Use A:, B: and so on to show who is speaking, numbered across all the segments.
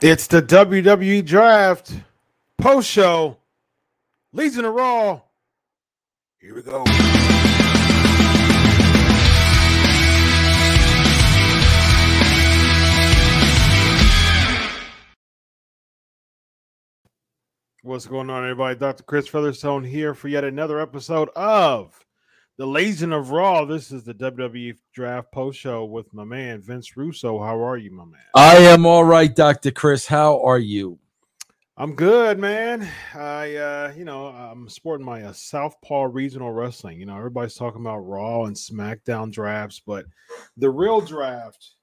A: It's the WWE Draft post show. Legion of Raw. Here we go. What's going on, everybody? Dr. Chris Featherstone here for yet another episode of the Legion of Raw. This is the WWE Draft Post Show with my man Vince Russo. How are you, my man?
B: I am all right, Dr. Chris. How are you?
A: I'm good, man. I, uh, you know, I'm sporting my uh, Southpaw Regional Wrestling. You know, everybody's talking about Raw and SmackDown drafts, but the real draft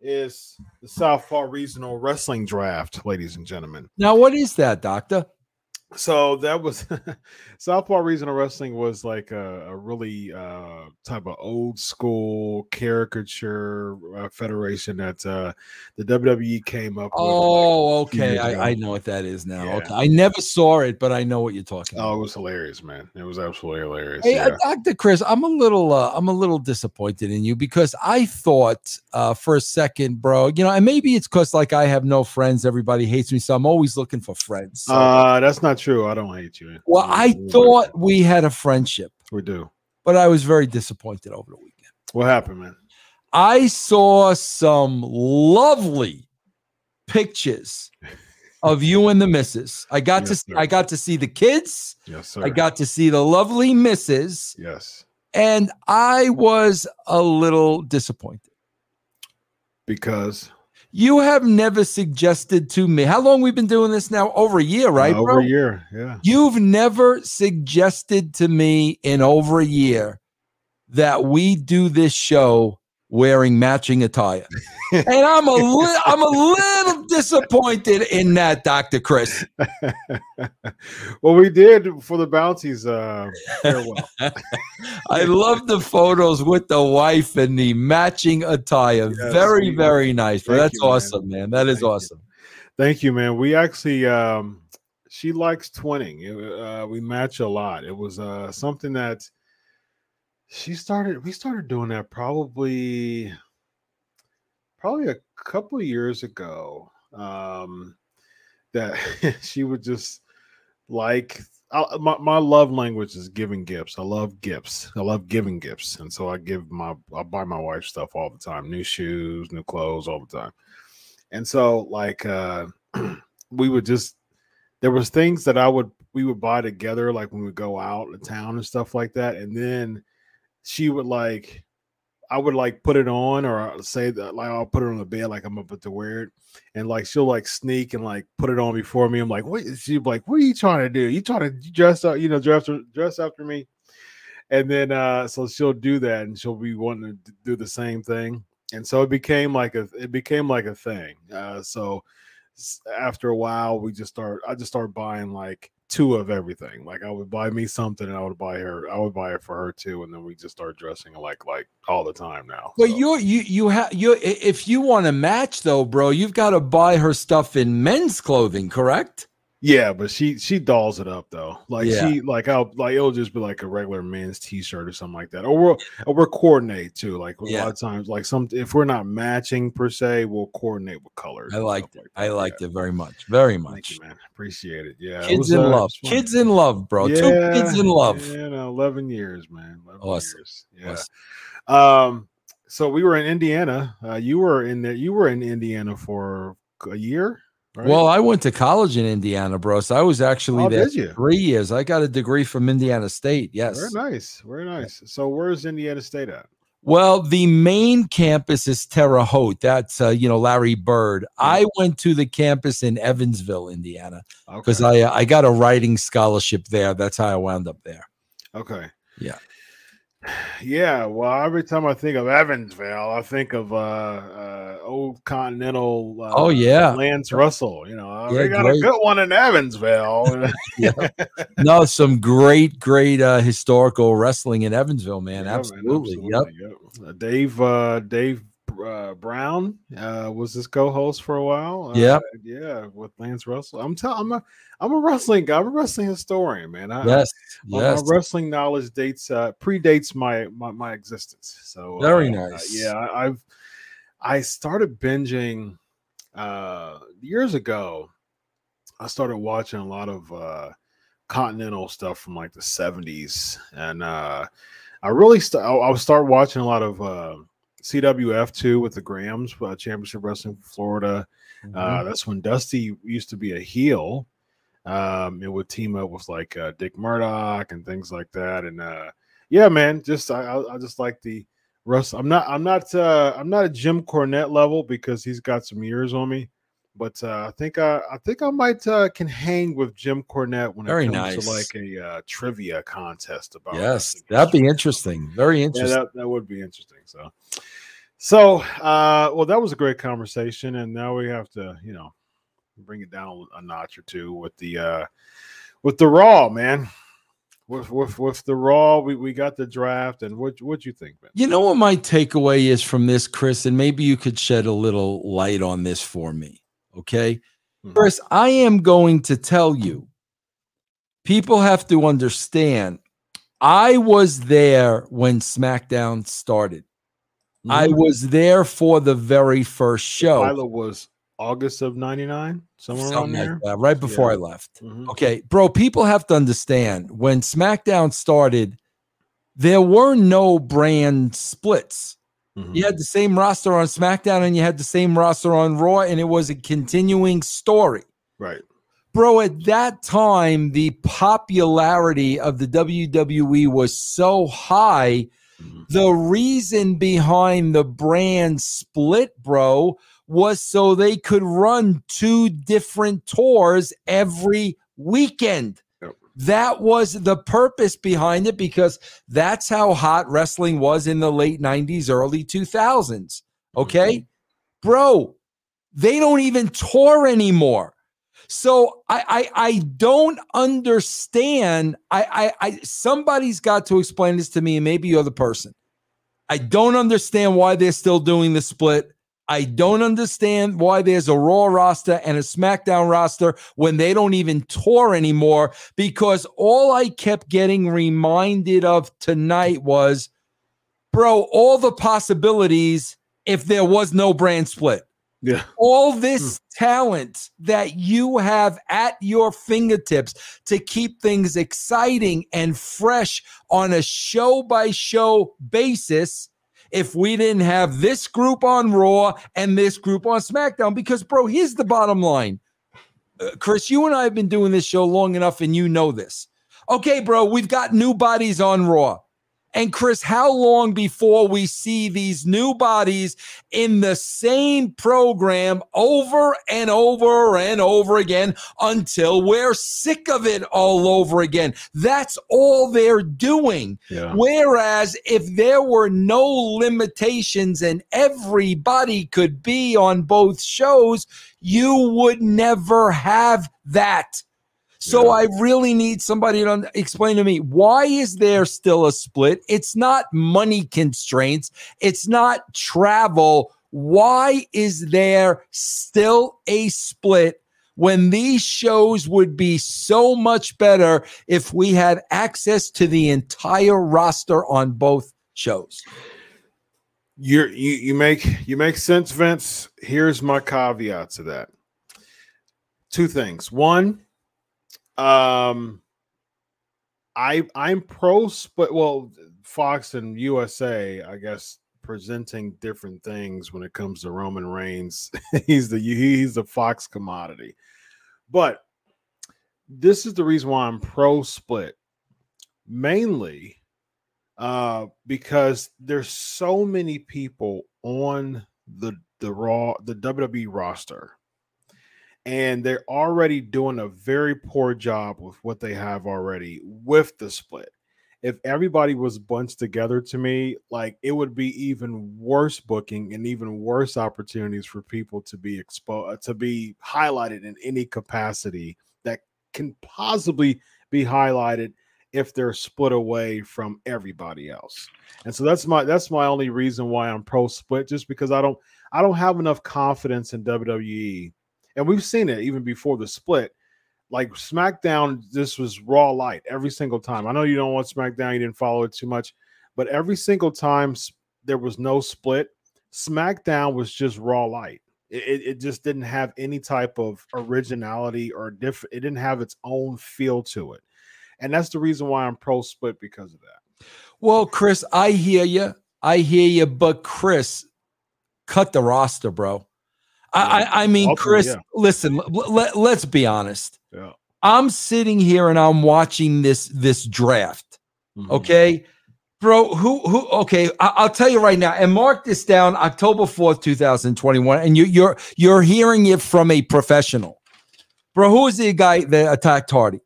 A: is the Southpaw Regional Wrestling Draft, ladies and gentlemen.
B: Now, what is that, Doctor?
A: So that was Southpaw Regional Wrestling was like a, a really uh, type of old school caricature uh, federation that uh, the WWE came up with.
B: Oh,
A: like,
B: okay. I. I know what that is now.
A: Yeah.
B: Okay. I never saw it, but I know what you're talking
A: Oh,
B: about.
A: it was hilarious, man! It was absolutely hilarious.
B: Hey,
A: yeah.
B: uh, Dr. Chris, I'm a little uh, I'm a little disappointed in you because I thought uh, for a second, bro, you know, and maybe it's because like I have no friends, everybody hates me, so I'm always looking for friends. So-
A: uh, that's not true. I don't hate you.
B: well,
A: We-
B: I thought we had a friendship,
A: we do.
B: but I was very disappointed over the weekend.
A: What happened, man?
B: I saw some lovely pictures of you and the missus. I got
A: Yes,
B: to
A: sir.
B: I got to see the kids.
A: Yes, sir.
B: I got to see the lovely missus,
A: yes,
B: and I was a little disappointed.
A: because
B: You have never suggested to me how long we've been doing this now? Over a year, right?
A: uh, over
B: bro?
A: a year. Yeah.
B: You've never suggested to me in over a year that we do this show wearing matching attire. and I'm a li- I'm a little disappointed in that, Dr. Chris.
A: well, we did for the bounties. Uh, farewell.
B: I love the photos with the wife and the matching attire.
A: Yes,
B: very, very nice.
A: Thank
B: That's
A: you,
B: awesome, man. That is
A: Thank you.
B: awesome.
A: Thank you, man. We actually, um, she likes twinning. It, uh, we match a lot. It was uh, something that she started. We started doing that probably, probably a couple of years ago. Um, that she would just like. I, my, my love language is giving gifts. I love gifts. I love giving gifts, and so I give my I buy my wife stuff all the time, new shoes, new clothes, all the time. And so, like, uh, we would just there was things that I would we would buy together, like when we go out of town and stuff like that. And then she would like I would like put it on or say that like I'll put it on the bed like I'm about to wear it. And like she'll like sneak and like put it on before me. I'm like, what she'd like, what are you trying to do? You trying to dress up, you know, dress dress after me. And then uh so she'll do that and she'll be wanting to do the same thing and so it became like a it became like a thing uh so after a while we just start i just start buying like two of everything like i would buy me something and i would buy her i would buy it for her too and then we just start dressing like like all the time now
B: But
A: so.
B: you're you you have you if you want to match though, bro, you've got to buy her stuff in men's clothing, correct?
A: Yeah but she she dolls it up though like
B: Yeah.
A: she like i'll like it'll just be like a regular men's t-shirt or something like that or we'll or we'll coordinate too like a
B: Yeah.
A: lot of times like some if we're not matching per se we'll coordinate with colors
B: I liked it.
A: like
B: I liked it very much. Very
A: Thank
B: much.
A: you, man. Appreciate it. Yeah. it
B: Kids
A: was,
B: in
A: uh,
B: love. Kids in love, bro. Two kids in love.
A: Yeah, no, 11 years, man. 11
B: Awesome.
A: years. Yeah.
B: Awesome.
A: Um, so we were in Indiana. Uh, you were in there. You were in Indiana for a year, right?
B: Well, I went to college in Indiana, bro. So I was actually
A: Oh,
B: there three years. I got a degree from Indiana State. Yes.
A: very nice. Very nice. So where's Indiana State at?
B: Well, the main campus is Terre Haute. That's uh, you know Larry Bird. I went to the campus in Evansville, Indiana, because
A: Okay.
B: I uh, I got a writing scholarship there. That's how I wound up there.
A: okay.
B: Yeah.
A: Yeah, well, every time I think of Evansville, I think of uh, uh old Continental. Uh,
B: Oh, yeah.
A: Lance Russell. You know, uh,
B: Yeah,
A: we got
B: great.
A: a good one in Evansville.
B: No, some great, great uh, historical wrestling in Evansville, man.
A: Yeah,
B: absolutely. Yep.
A: absolutely, yep. Uh, Dave uh, Dave uh, Brown uh, was his co-host for a while. Uh,
B: Yep.
A: yeah, with Lance Russell. I'm telling, I'm a, I'm a wrestling guy. I'm a wrestling historian, man. I,
B: Yes.
A: my,
B: Yes.
A: my wrestling knowledge dates uh, predates my my, my existence. So
B: Very
A: uh,
B: nice.
A: yeah, I, I've I started binging uh, years ago, I started watching a lot of uh, continental stuff from like the 70s. And uh, I really, st- I, I would start watching a lot of uh, CWF too with the Grahams, uh, Championship Wrestling Florida.
B: Mm-hmm.
A: Uh, that's when Dusty used to be a heel. Um, it would team up with like uh, Dick Murdoch and things like that. And uh, yeah, man, just I, I, I just like the Russ. I'm not, I'm not, uh, I'm not a Jim Cornette level because he's got some years on me. But uh, I think I, I think I might uh, can hang with Jim Cornette when
B: Very
A: it comes
B: nice.
A: to like a uh, trivia contest about.
B: yes, that'd be interesting. Very
A: Yeah,
B: interesting.
A: that, that would be interesting. So, so uh, well, that was a great conversation, and now we have to, you know, bring it down a notch or two with the uh, with the Raw, man. With with with the Raw, we, we got the draft, and what what you think, man?
B: You know what my takeaway is from this, Chris, and maybe you could shed a little light on this for me. Okay.
A: Mhm.
B: Chris, I am going to tell you, people have to understand. I was there when SmackDown started. I
A: Mhm.
B: was there for the very first show,
A: Pilot was August of '99, somewhere around
B: something
A: there.
B: that, right before
A: Yeah.
B: I left.
A: Mhm.
B: Okay, bro, people have to understand when SmackDown started, there were no brand splits.
A: Mhm.
B: You had the same roster on SmackDown and you had the same roster on Raw, and it was a continuing story.
A: Right.
B: Bro, at that time, the popularity of the WWE was so high.
A: Mhm.
B: The reason behind the brand split, bro, was so they could run two different tours every weekend. That was the purpose behind it because that's how hot wrestling was in the late 90s, early 2000s. Okay. Mm-hmm. Bro, they don't even tour anymore. So I I, I don't understand. I, I I somebody's got to explain this to me, and maybe you're the person. I don't understand why they're still doing the split. I don't understand why there's a Raw roster and a SmackDown roster when they don't even tour anymore. Because all I kept getting reminded of tonight was, bro, all the possibilities if there was no brand split
A: Yeah.
B: all this hmm. talent that you have at your fingertips to keep things exciting and fresh on a show by show basis if we didn't have this group on Raw and this group on SmackDown. Because, bro, here's the bottom line. Uh, Chris, you and I have been doing this show long enough, and you know this. Okay, bro, we've got new bodies on Raw. And Chris, how long before we see these new bodies in the same program over and over and over again until we're sick of it all over again? That's all they're doing.
A: Yeah.
B: Whereas if there were no limitations and everybody could be on both shows, you would never have that. So
A: Yeah.
B: I really need somebody to explain to me why is there still a split? It's not money constraints, it's not travel. Why is there still a split when these shows would be so much better if we had access to the entire roster on both shows?
A: You're, you you make you make sense, Vince. Here's my caveat to that. Two things. One, um, I I'm pro split. Well, Fox and USA, I guess, presenting different things when it comes to Roman Reigns. he's the he's the Fox commodity, but this is the reason why I'm pro split. Mainly, uh, because there's so many people on the the raw the WWE roster, and they're already doing a very poor job with what they have already with the split. If everybody was bunched together to me, like it would be even worse booking and even worse opportunities for people to be exposed uh, to be highlighted in any capacity that can possibly be highlighted if they're split away from everybody else. And so that's my that's my only reason why I'm pro split, just because I don't I don't have enough confidence in WWE. And we've seen it even before the split. Like SmackDown, this was raw light every single time. I know you don't want SmackDown, you didn't follow it too much, but every single time there was no split, SmackDown was just raw light. It, it just didn't have any type of originality or different. It didn't have its own feel to it, and that's the reason why I'm pro split because of that.
B: Well, Chris, I hear you. I hear you, but Chris, cut the roster, bro. I, I mean, Chris, yeah. listen. Let, let's be honest.
A: Yeah.
B: I'm sitting here and I'm watching this this draft. Mm-hmm. Okay bro who who okay I, will tell you right now and mark this down october 4th 2021 and you, you're you're hearing it from a professional bro who is the guy that attacked hardy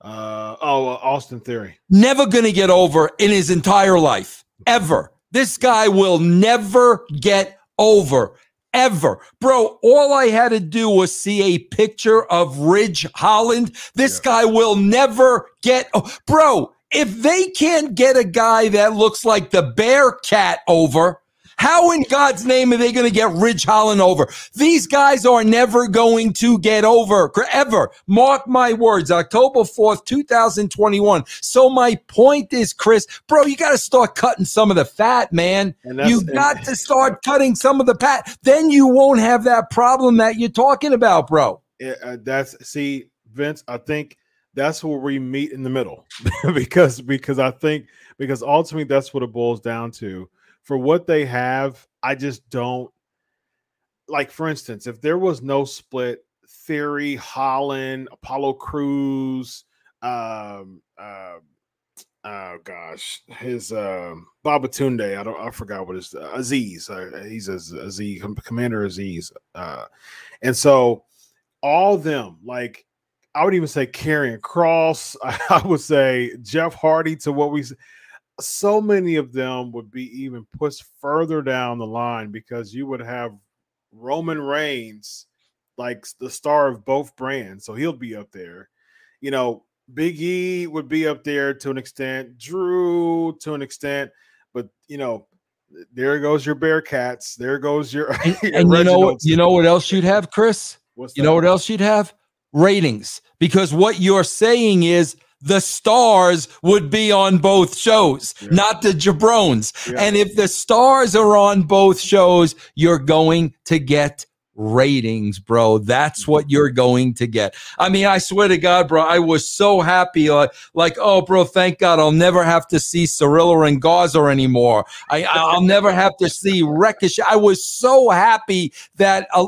A: uh oh uh, austin theory
B: never gonna get over in his entire life ever this guy will never get over ever. Bro, all I had to do was see a picture of Ridge Holland. This yeah. guy will never get. Oh, bro, if they can't get a guy that looks like the bear cat over, how in God's name are they going to get Ridge Holland over? These guys are never going to get over ever. Mark my words, October 4th, 2021. So my point is, Chris, bro, you got to start cutting some of the fat, man. You got to start cutting some of the fat. Then you won't have that problem that you're talking about, bro.
A: Yeah, uh, that's see, Vince, I think that's where we meet in the middle because because I think because ultimately that's what it boils down to. For what they have, I just don't like. For instance, if there was no split, Theory, Holland, Apollo Crews, um, uh, oh gosh, his um, Babatunde. I don't. I forgot what his uh, Azeez. Uh, he's Azeez, Commander Azeez, uh, and so all them like I would even say Karrion Kross. I would say Jeff Hardy to what we so many of them would be even pushed further down the line because you would have Roman Reigns like the star of both brands. So he'll be up there. You know, Big E would be up there to an extent, Drew to an extent, but you know, there goes your Bearcats. There goes your,
B: and, your and you know what you know what else you'd have, Chris? What's you know what else you'd have? ratings because what you're saying is the stars would be on both shows, yeah. not the jabrones. Yeah. And if the stars are on both shows, you're going to get ratings, bro. That's what you're going to get. I mean, I swear to God, bro, I was so happy. Uh, like, oh, bro, thank God I'll never have to see Carrillo and Garza anymore. I, I'll never have to see Ricochet. I was so happy that uh,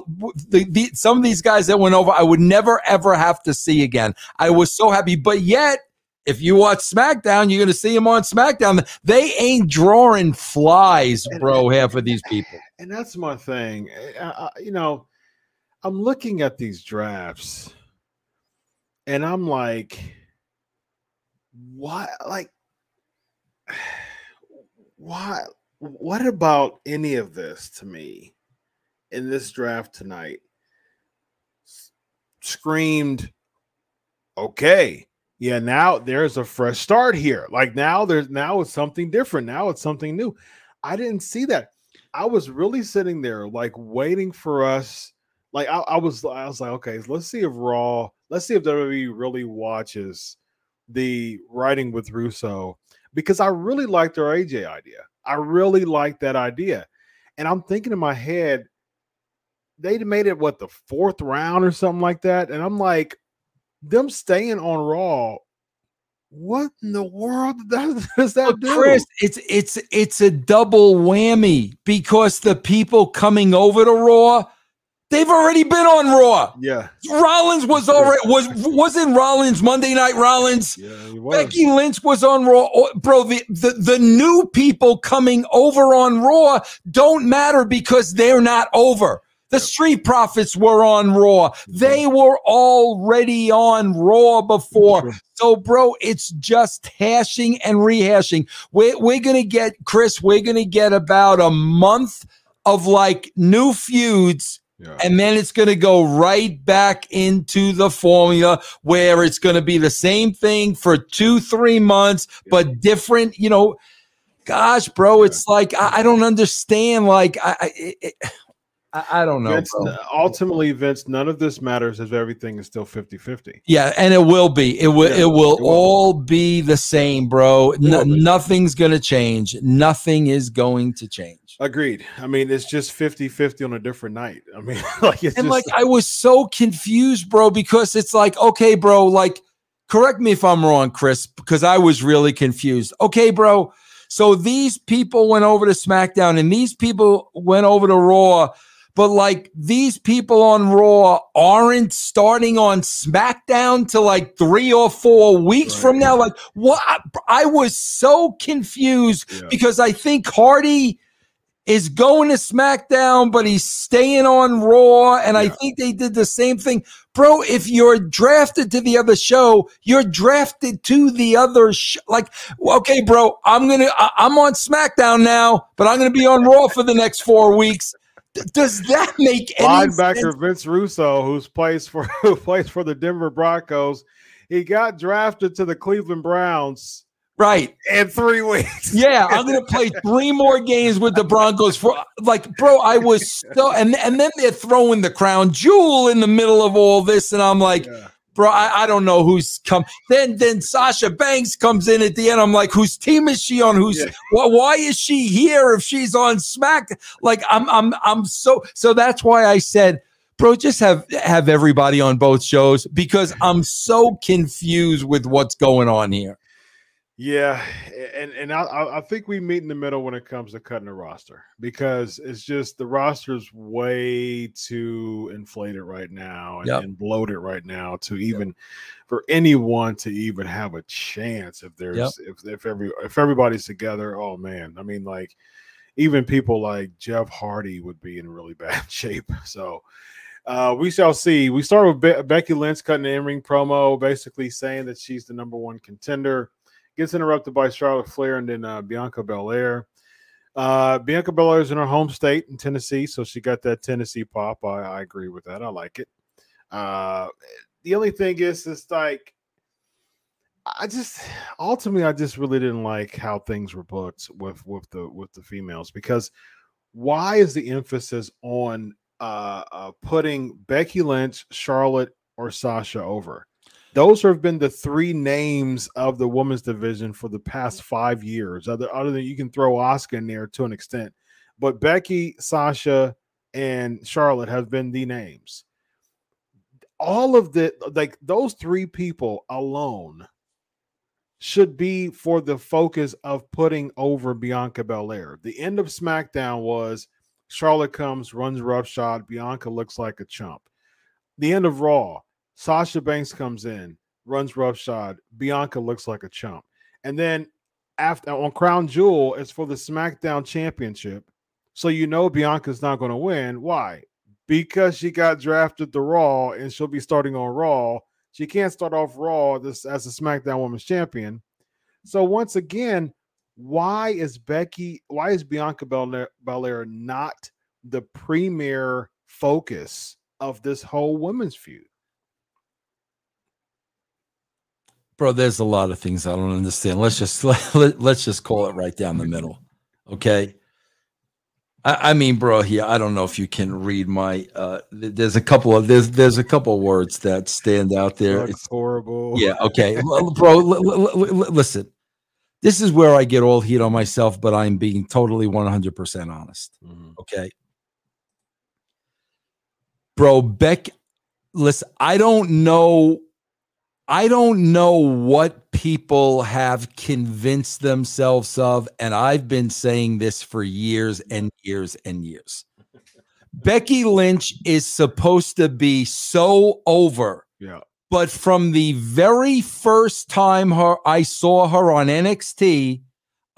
B: the, the, some of these guys that went over, I would never, ever have to see again. I was so happy. But yet, if you watch SmackDown, you're going to see them on SmackDown. They ain't drawing flies, bro. half of these people.
A: And that's my thing. Eh, I, I, you know, I'm looking at these drafts, and I'm like, why? Like, why? What about any of this to me in this draft tonight? Screamed, okay yeah, now there's a fresh start here. Like now there's now it's something different. Now it's something new. I didn't see that. I was really sitting there like waiting for us. Like I, I was I was like, okay, let's see if Raw, let's see if WWE really watches the writing with Russo because I really liked their AJ idea. I really liked that idea. And I'm thinking in my head, they made it what the fourth round or something like that. And I'm like, them staying on Raw. What in the world does that do? Chris,
B: it's it's it's a double whammy because the people coming over to Raw, they've already been on Raw.
A: Yeah,
B: Rollins was already was wasn't Rollins Monday Night Rollins.
A: Yeah,
B: Becky Lynch was on Raw, oh, bro. The, the the new people coming over on Raw don't matter because they're not over. The Street Profits were on Raw. They were already on Raw before. So, bro, it's just hashing and rehashing. We're, we're going to get, Chris, we're going to get about a month of like new feuds. Yeah. And then it's going to go right back into the formula where it's going to be the same thing for two, three months, yeah. but different, you know. Gosh, bro, yeah. it's like I, I, don't understand. Like, I, I it, I, I don't know.
A: Vince, uh, ultimately, Vince, none of this matters if everything is still 50 50.
B: Yeah, and it will be. It will. Yeah, it, will it will all be the same, bro. No, nothing's going to change. Nothing is going to change.
A: Agreed. I mean, it's just 50 50 on a different night. I mean, like, it's
B: and
A: just,
B: like, I was so confused, bro, because it's like, okay, bro, like, correct me if I'm wrong, Chris, because I was really confused. Okay, bro. So these people went over to SmackDown and these people went over to Raw but like these people on Raw aren't starting on SmackDown to like three or four weeks right. from now. Like, what? I, was so confused yeah. because I think Hardy is going to SmackDown, but he's staying on Raw. And yeah. I think they did the same thing. Bro, if you're drafted to the other show, you're drafted to the other show. Like, okay, bro, I'm going to, I'm on SmackDown now, but I'm going to be on Raw for the next four weeks. Does that make any
A: linebacker
B: sense?
A: Vince Russo, who's plays for who plays for the Denver Broncos, he got drafted to the Cleveland Browns.
B: Right.
A: In three weeks.
B: Yeah, I'm gonna play three more games with the Broncos for like, bro. I was so and and then they're throwing the crown jewel in the middle of all this, and I'm like, yeah bro. I, I don't know who's come. Then then Sasha Banks comes in at the end. I'm like, whose team is she on? Who's yeah. why, why is she here if she's on Smack? Like I'm I'm I'm so so that's why I said bro just have have everybody on both shows because i'm so confused with what's going on here
A: yeah, and and I, I think we meet in the middle when it comes to cutting a roster because it's just the roster's way too inflated right now and, yep. and bloated right now to even yep. for anyone to even have a chance if there's yep. if if every if everybody's together. Oh man, I mean like even people like Jeff Hardy would be in really bad shape. So. Uh, we shall see. We start with Be- Becky Lynch cutting an in-ring promo, basically saying that she's the number one contender gets interrupted by Charlotte Flair and then uh, Bianca Belair. Uh, Bianca Belair is in her home state in Tennessee, so she got that Tennessee pop. I, I agree with that. I like it. Uh, the only thing is, it's like I just ultimately I just really didn't like how things were booked with with the with the females because why is the emphasis on uh, uh putting Becky Lynch, Charlotte, or Sasha over? Those have been the three names of the women's division for the past five years. Other, other than you can throw Asuka in there to an extent, but Becky, Sasha, and Charlotte have been the names. All of the like those three people alone should be for the focus of putting over Bianca Belair. The end of SmackDown was Charlotte comes, runs roughshod, Bianca looks like a chump. The end of Raw, Sasha Banks comes in, runs roughshod. Bianca looks like a chump. And then after uh, on Crown Jewel, it's for the SmackDown Championship. So you know Bianca's not going to win. Why? Because she got drafted to Raw and she'll be starting on Raw. She can't start off Raw this as a SmackDown Women's Champion. So once again, why is Becky, why is Bianca Belair, Belair not the premier focus of this whole women's feud?
B: Bro there's a lot of things i don't understand. Let's just let, let, let's just call it right down the middle okay? I, I mean bro here i don't know if you can read my uh there's a couple of there's there's a couple of words that stand out there.
A: That's it's horrible.
B: Yeah okay. Bro l- l- l- listen. This is where i get all heat on myself but i'm being totally 100% honest mm-hmm. okay? Bro beck listen i don't know I don't know what people have convinced themselves of. And I've been saying this for years and years and years. Becky Lynch is supposed to be so over.
A: Yeah.
B: But from the very first time her I saw her on NXT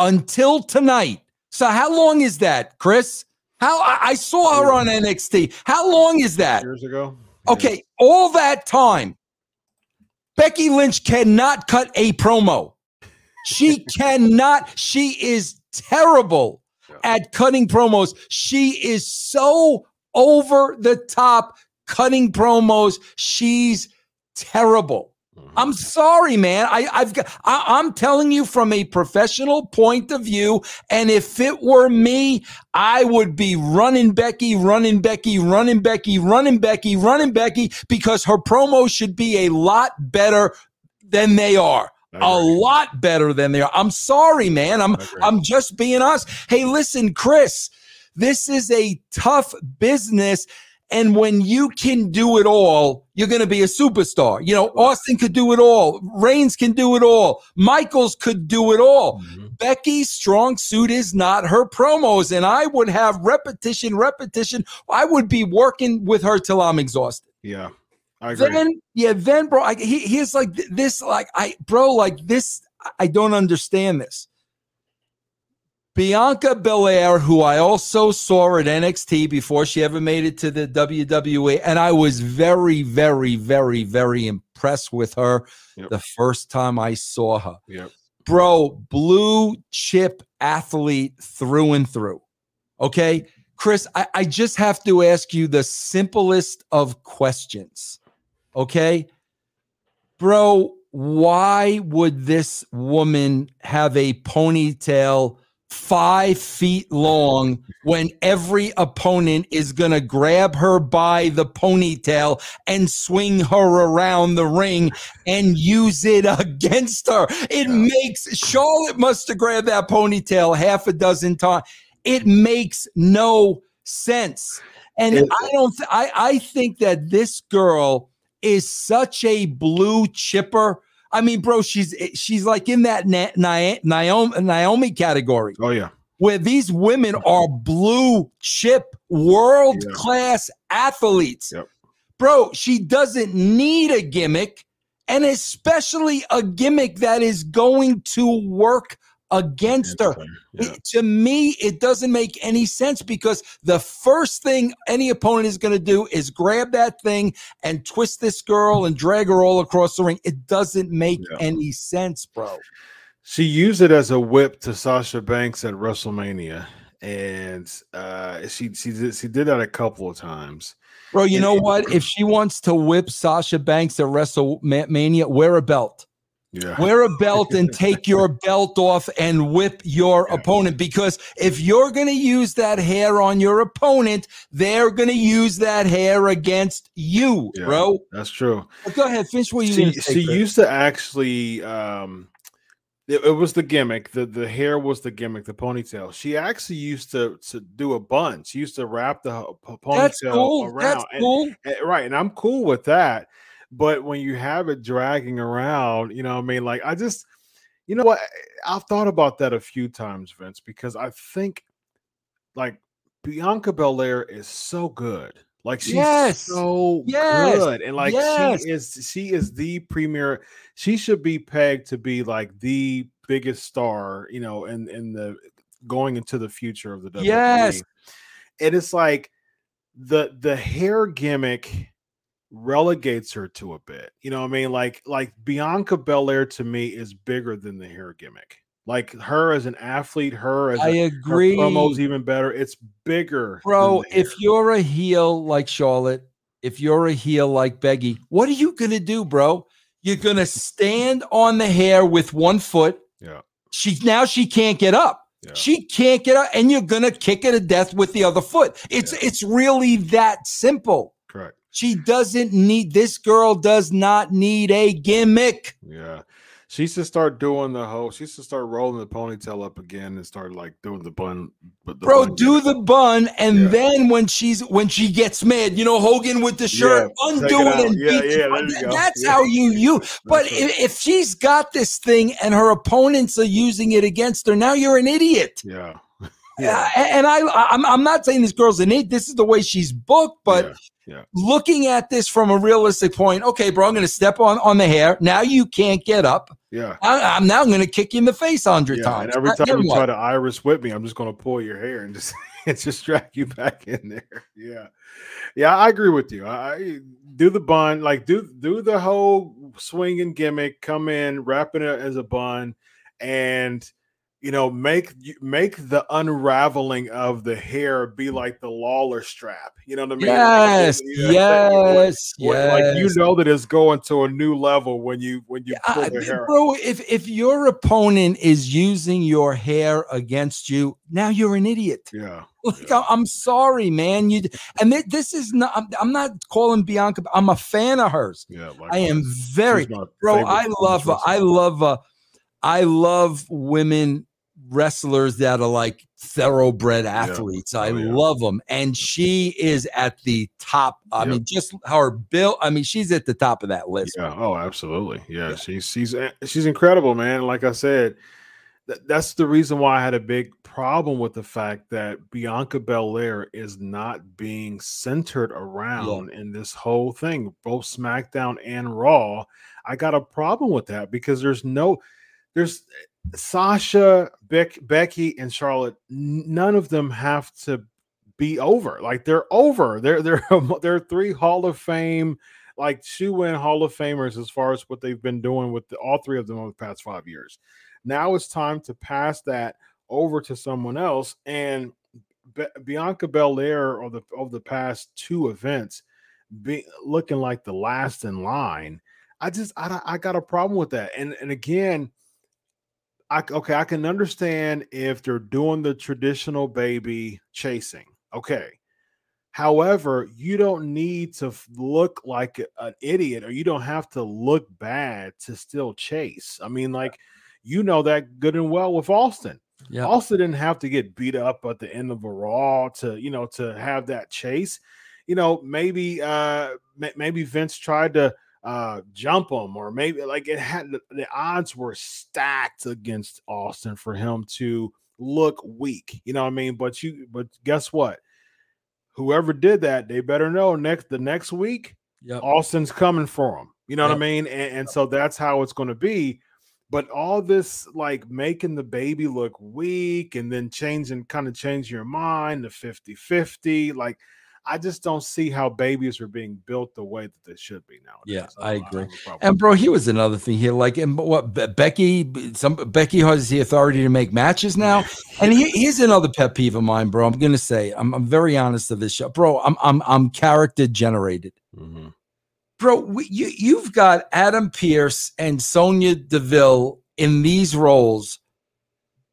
B: until tonight. So how long is that, Chris? How I, I saw her on NXT. How long is that?
A: Years ago.
B: Okay, all that time Becky Lynch cannot cut a promo. She cannot. She is terrible at cutting promos. She is so over the top cutting promos. She's terrible. I'm sorry, man. I, I've got, I, I'm telling you from a professional point of view. And if it were me, I would be running Becky, running Becky, running Becky, running Becky, running Becky, because her promos should be a lot better than they are. A lot better than they are. I'm sorry, man. I'm I'm just being honest. Hey, listen, Chris, this is a tough business. And when you can do it all, you're going to be a superstar. You know, Austin could do it all. Reigns can do it all. Michaels could do it all. Mm-hmm. Becky's strong suit is not her promos. And I would have repetition, repetition. I would be working with her till I'm exhausted.
A: Yeah. I agree.
B: Then, yeah, then, bro, I, he, he's like this, like, I, bro, like this, I don't understand this. Bianca Belair, who I also saw at NXT before she ever made it to the WWE, and I was very, very, very, very impressed with her yep. the first time I saw her.
A: Yep.
B: Bro, blue chip athlete through and through. Okay. Chris, I, I just have to ask you the simplest of questions. Okay. Bro, why would this woman have a ponytail five feet long when every opponent is going to grab her by the ponytail and swing her around the ring and use it against her. It makes Charlotte must have grabbed that ponytail half a dozen times. It makes no sense. And it, I don't, th- I, I think that this girl is such a blue chipper I mean, bro, she's she's like in that Na- Na- Naomi Naomi category.
A: Oh yeah,
B: where these women are blue chip world class yeah. athletes.
A: Yep.
B: Bro, she doesn't need a gimmick, and especially a gimmick that is going to work against her. Yeah. It, to me, it doesn't make any sense because the first thing any opponent is going to do is grab that thing and twist this girl and drag her all across the ring. It doesn't make yeah. any sense, bro.
A: She used it as a whip to Sasha Banks at WrestleMania, and uh, she she did, she did that a couple of times.
B: Bro, you and know what? If she wants to whip Sasha Banks at WrestleMania, wear a belt.
A: Yeah.
B: Wear a belt and take your belt off and whip your yeah. opponent because if you're going to use that hair on your opponent, they're going to use that hair against you, yeah, bro.
A: That's true.
B: But go ahead, finish what you
A: She, she used to actually um it, it, was the gimmick. The the hair was the gimmick, the ponytail. She actually used to to do a bun. She used to wrap the ponytail That's
B: cool.
A: around.
B: That's cool.
A: And, and, right, and I'm cool with that but when you have it dragging around, you know, I mean, like I just, you know what, I've thought about that a few times, Vince, because I think like Bianca Belair is so good. Like she's yes. so yes. good, and like yes. she is, she is the premier. She should be pegged to be like the biggest star, you know, in in the going into the future of the WWE. Yes, and it's like the the hair gimmick relegates her to a bit. You know what I mean? Like like Bianca Belair to me is bigger than the hair gimmick. Like her as an athlete, her as
B: I
A: a,
B: agree.
A: promos even better. It's bigger.
B: Bro, if you're a heel like Charlotte, if you're a heel like Becky, what are you gonna do, bro? You're gonna stand on the hair with one foot.
A: Yeah.
B: She now she can't get up. Yeah. She can't get up, and you're gonna kick her to death with the other foot. It's yeah. it's really that simple. She doesn't need this girl does not need a gimmick.
A: Yeah. She should start doing the whole. She should start rolling the ponytail up again and start like doing the bun.
B: The Bro, bun do the bun, and yeah. then when she's when she gets mad, you know Hogan with the shirt, yeah, undo it, and
A: yeah, yeah,
B: that's how you you. But if, if she's got this thing and her opponents are using it against her, now you're an idiot.
A: Yeah.
B: Yeah. Uh, and I, I'm, I'm not saying this girl's an idiot. This is the way she's booked, but
A: yeah.
B: Looking at this from a realistic point, okay, bro, I'm going to step on on the hair. Now you can't get up.
A: Yeah.
B: I, am now going to kick you in the face a hundred yeah, times.
A: And every time you what? try to Irish whip me, I'm just going to pull your hair and just and just drag you back in there. Yeah. Yeah, I agree with you. I do the bun, like do do the whole swinging gimmick, come in, wrapping it as a bun, and you know, make make the unraveling of the hair be like the Lawler strap. You know what I mean?
B: Yes,
A: You know,
B: yes,
A: like,
B: yes.
A: like you know that it's going to a new level when you when you pull
B: I-
A: the hair.
B: bro, if if your opponent is using your hair against you, now you're an idiot.
A: Yeah,
B: Like
A: Yeah.
B: I'm sorry, man. You and thi- this is not. I'm, I'm not calling Bianca. I'm a fan of hers.
A: yeah. Like
B: I am very, bro. I love. I love. Uh, I love women wrestlers that are like thoroughbred athletes. I
A: Oh, yeah.
B: love them, and she is at the top. I
A: Yep.
B: mean, just her build. I mean, she's at the top of that list.
A: Yeah. Oh, absolutely. Yeah.
B: Yeah.
A: She's she's she's incredible, man. Like I said, th- that's the reason why I had a big problem with the fact that Bianca Belair is not being centered around in this whole thing, both SmackDown and Raw. I got a problem with that because there's no, there's Sasha, Beck, Becky, and Charlotte. None of them have to be over. Like they're over. They're they're they're three Hall of Fame like two in Hall of Famers as far as what they've been doing with the, all three of them over the past five years. Now it's time to pass that over to someone else. And Be- Bianca Belair of the of the past two events, be looking like the last in line. I just I I got a problem with that. And and again, I okay I can understand if they're doing the traditional baby chasing. Okay. However, you don't need to look like an idiot or you don't have to look bad to still chase. I mean, like, you know that good and well with Austin.
B: Yeah.
A: Austin didn't have to get beat up at the end of a Raw to, you know, to have that chase. You know, maybe, uh, ma- maybe Vince tried to uh jump him or maybe like it had the, odds were stacked against Austin for him to look weak. You know what I mean? But you, but guess what? Whoever did that, they better know next the next week
B: Yep.
A: Austin's coming for him. You know what I mean? And, and so that's how it's going to be. But all this like making the baby look weak and then changing, kind of changing your mind to 50 50. Like, I just don't see how babies are being built the way that they should be now.
B: Yeah, I agree. And bro, here was another thing here. Like, and what Be- Becky, some Becky has the authority to make matches now. And he, here's another pet peeve of mine, bro. I'm gonna say, I'm, I'm very honest to this show, bro. I'm I'm I'm character generated,
A: Mhm.
B: bro. We, you you've got Adam Pearce and Sonya Deville in these roles.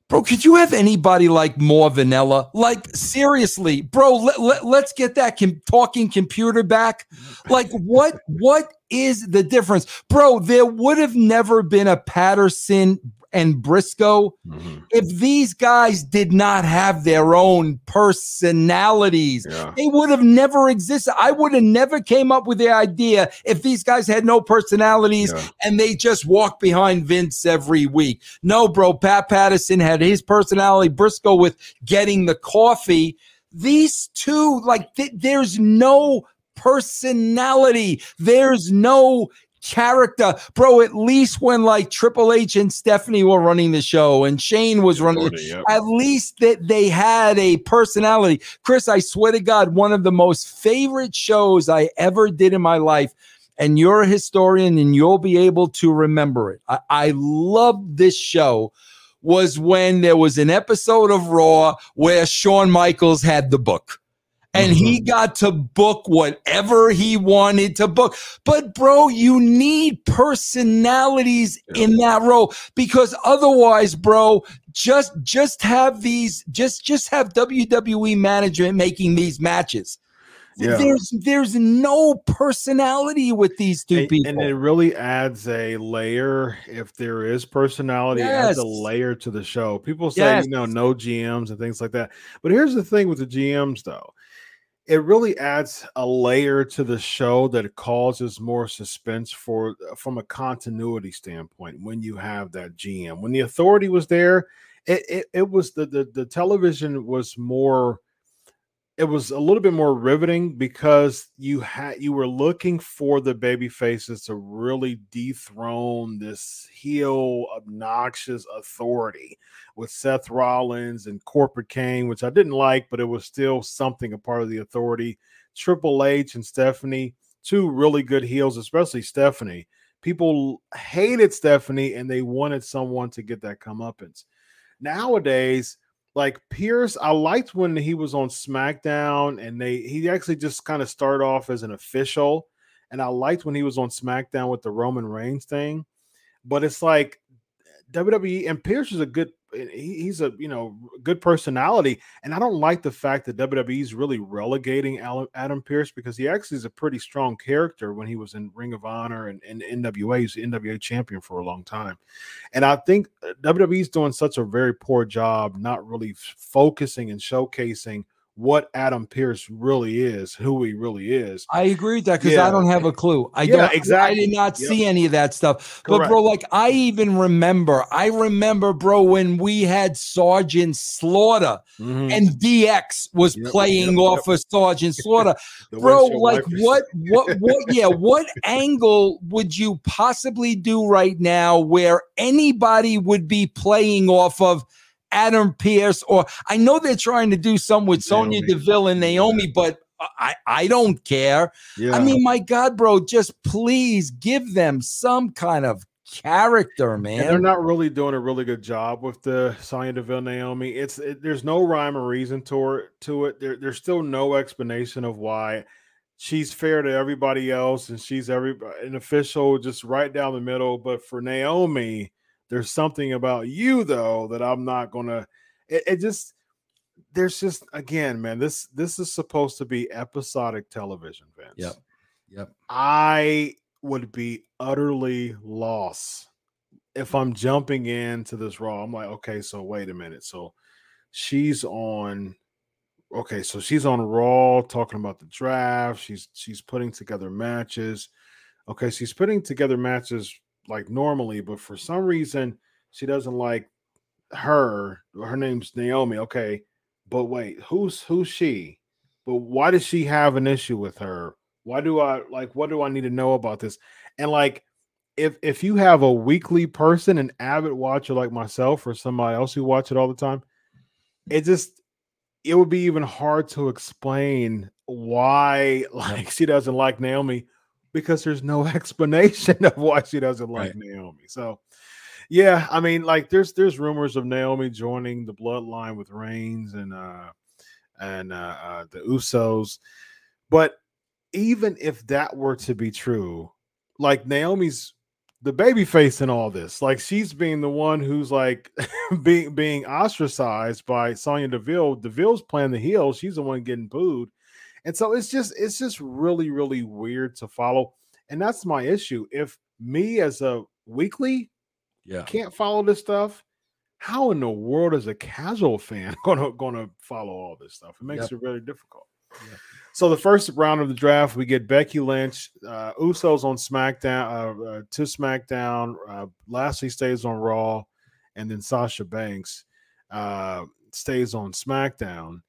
B: Bro, could you have anybody like more vanilla? Like seriously, bro. Let, let, let's get that com- talking computer back. Like what? What is the difference, bro? There would have never been a Patterson and Briscoe
A: Mhm.
B: if these guys did not have their own personalities.
A: Yeah.
B: They would have never existed. I would have never came up with the idea if these guys had no personalities
A: Yeah.
B: and they just walk behind Vince every week. No, bro. Pat Patterson had his personality. Briscoe with getting the coffee. These two, like, th- there's no personality. There's no character, bro. At least when like Triple H and Stephanie were running the show and Shane was running,
A: Authority, yep.
B: at least that they had a personality. Chris, I swear to God, one of the most favorite shows I ever did in my life. And you're a historian and you'll be able to remember it. I, I love this show. Was when there was an episode of Raw where Shawn Michaels had the book and he mm-hmm. got to book whatever he wanted to book. But bro, you need personalities
A: Yeah.
B: in that role because otherwise, bro, just just have these just just have WWE management making these matches.
A: Yeah.
B: There's there's no personality with these two
A: and,
B: people.
A: and it really adds a layer if there is personality it adds a layer to the show people say
B: Yes.
A: you know no gms and things like that but here's the thing with the gms though it really adds a layer to the show that causes more suspense for uh, from a continuity standpoint when you have that gm when the authority was there it it, it was the, the the television was more it was a little bit more riveting because you had you were looking for the baby faces to really dethrone this heel obnoxious authority with Seth Rollins and Corporate Kane, which I didn't like, but it was still something a part of the authority. Triple H and Stephanie, two really good heels, especially Stephanie. People hated Stephanie and they wanted someone to get that comeuppance. nowadays, like Pearce, I liked when he was on SmackDown and they he actually just kind of started off as an official. And I liked when he was on SmackDown with the Roman Reigns thing. But it's like WWE and Pearce is a good he's a you know good personality, and I don't like the fact that WWE is really relegating Adam Pearce because he actually is a pretty strong character when he was in Ring of Honor and, and NWA. He's the NWA champion for a long time, and I think uh, WWE is doing such a very poor job not really focusing and showcasing what Adam Pearce really is, who he really is.
B: I agree with that because yeah. I don't have a clue. I yeah, don't exactly. I did not yep. see any of that stuff. Correct. But bro, like I even remember, I remember, bro, when we had Sergeant Slaughter mm-hmm. and DX was yep, playing yep, off of Sergeant Slaughter. bro, like what what what yeah, what angle would you possibly do right now where anybody would be playing off of Adam Pearce, or I know they're trying to do some with Sonya Deville and Naomi, but I, I don't care. Yeah. I mean, my God, bro, just please give them some kind of character, man.
A: And they're not really doing a really good job with the Sonya Deville Naomi. It's it, there's no rhyme or reason to it. To it, there, there's still no explanation of why she's fair to everybody else and she's every an official just right down the middle. But for Naomi, there's something about you though that I'm not gonna. It, it just there's just again, man. This this is supposed to be episodic television, Vince.
B: Yep. Yep.
A: I would be utterly lost if I'm jumping into this raw. I'm like, okay, so wait a minute. So she's on okay, so she's on Raw talking about the draft. She's she's putting together matches. Okay, she's putting together matches like normally, but for some reason she doesn't like her. Her name's Naomi. Okay, but wait, who's who's she? But why does she have an issue with her? Why do I like what do I need to know about this? And like if if you have a weekly person, an avid watcher like myself or somebody else who watch it all the time, it just it would be even hard to explain why like she doesn't like Naomi because there's no explanation of why she doesn't like right. Naomi. So, yeah, I mean, like there's there's rumors of Naomi joining the bloodline with Reigns and uh and uh, uh the Usos, but even if that were to be true, like Naomi's the baby face in all this, like she's being the one who's like being being ostracized by Sonya Deville. Deville's playing the heel, she's the one getting booed. And so it's just it's just really really weird to follow. And that's my issue. If me as a weekly
B: yeah
A: can't follow this stuff, how in the world is a casual fan gonna gonna follow all this stuff? It makes yep. it really difficult. Yeah. So the first round of the draft, we get Becky Lynch, uh, Usos on SmackDown uh, uh, to SmackDown. Uh, Lashley stays on Raw, and then Sasha Banks uh, stays on SmackDown.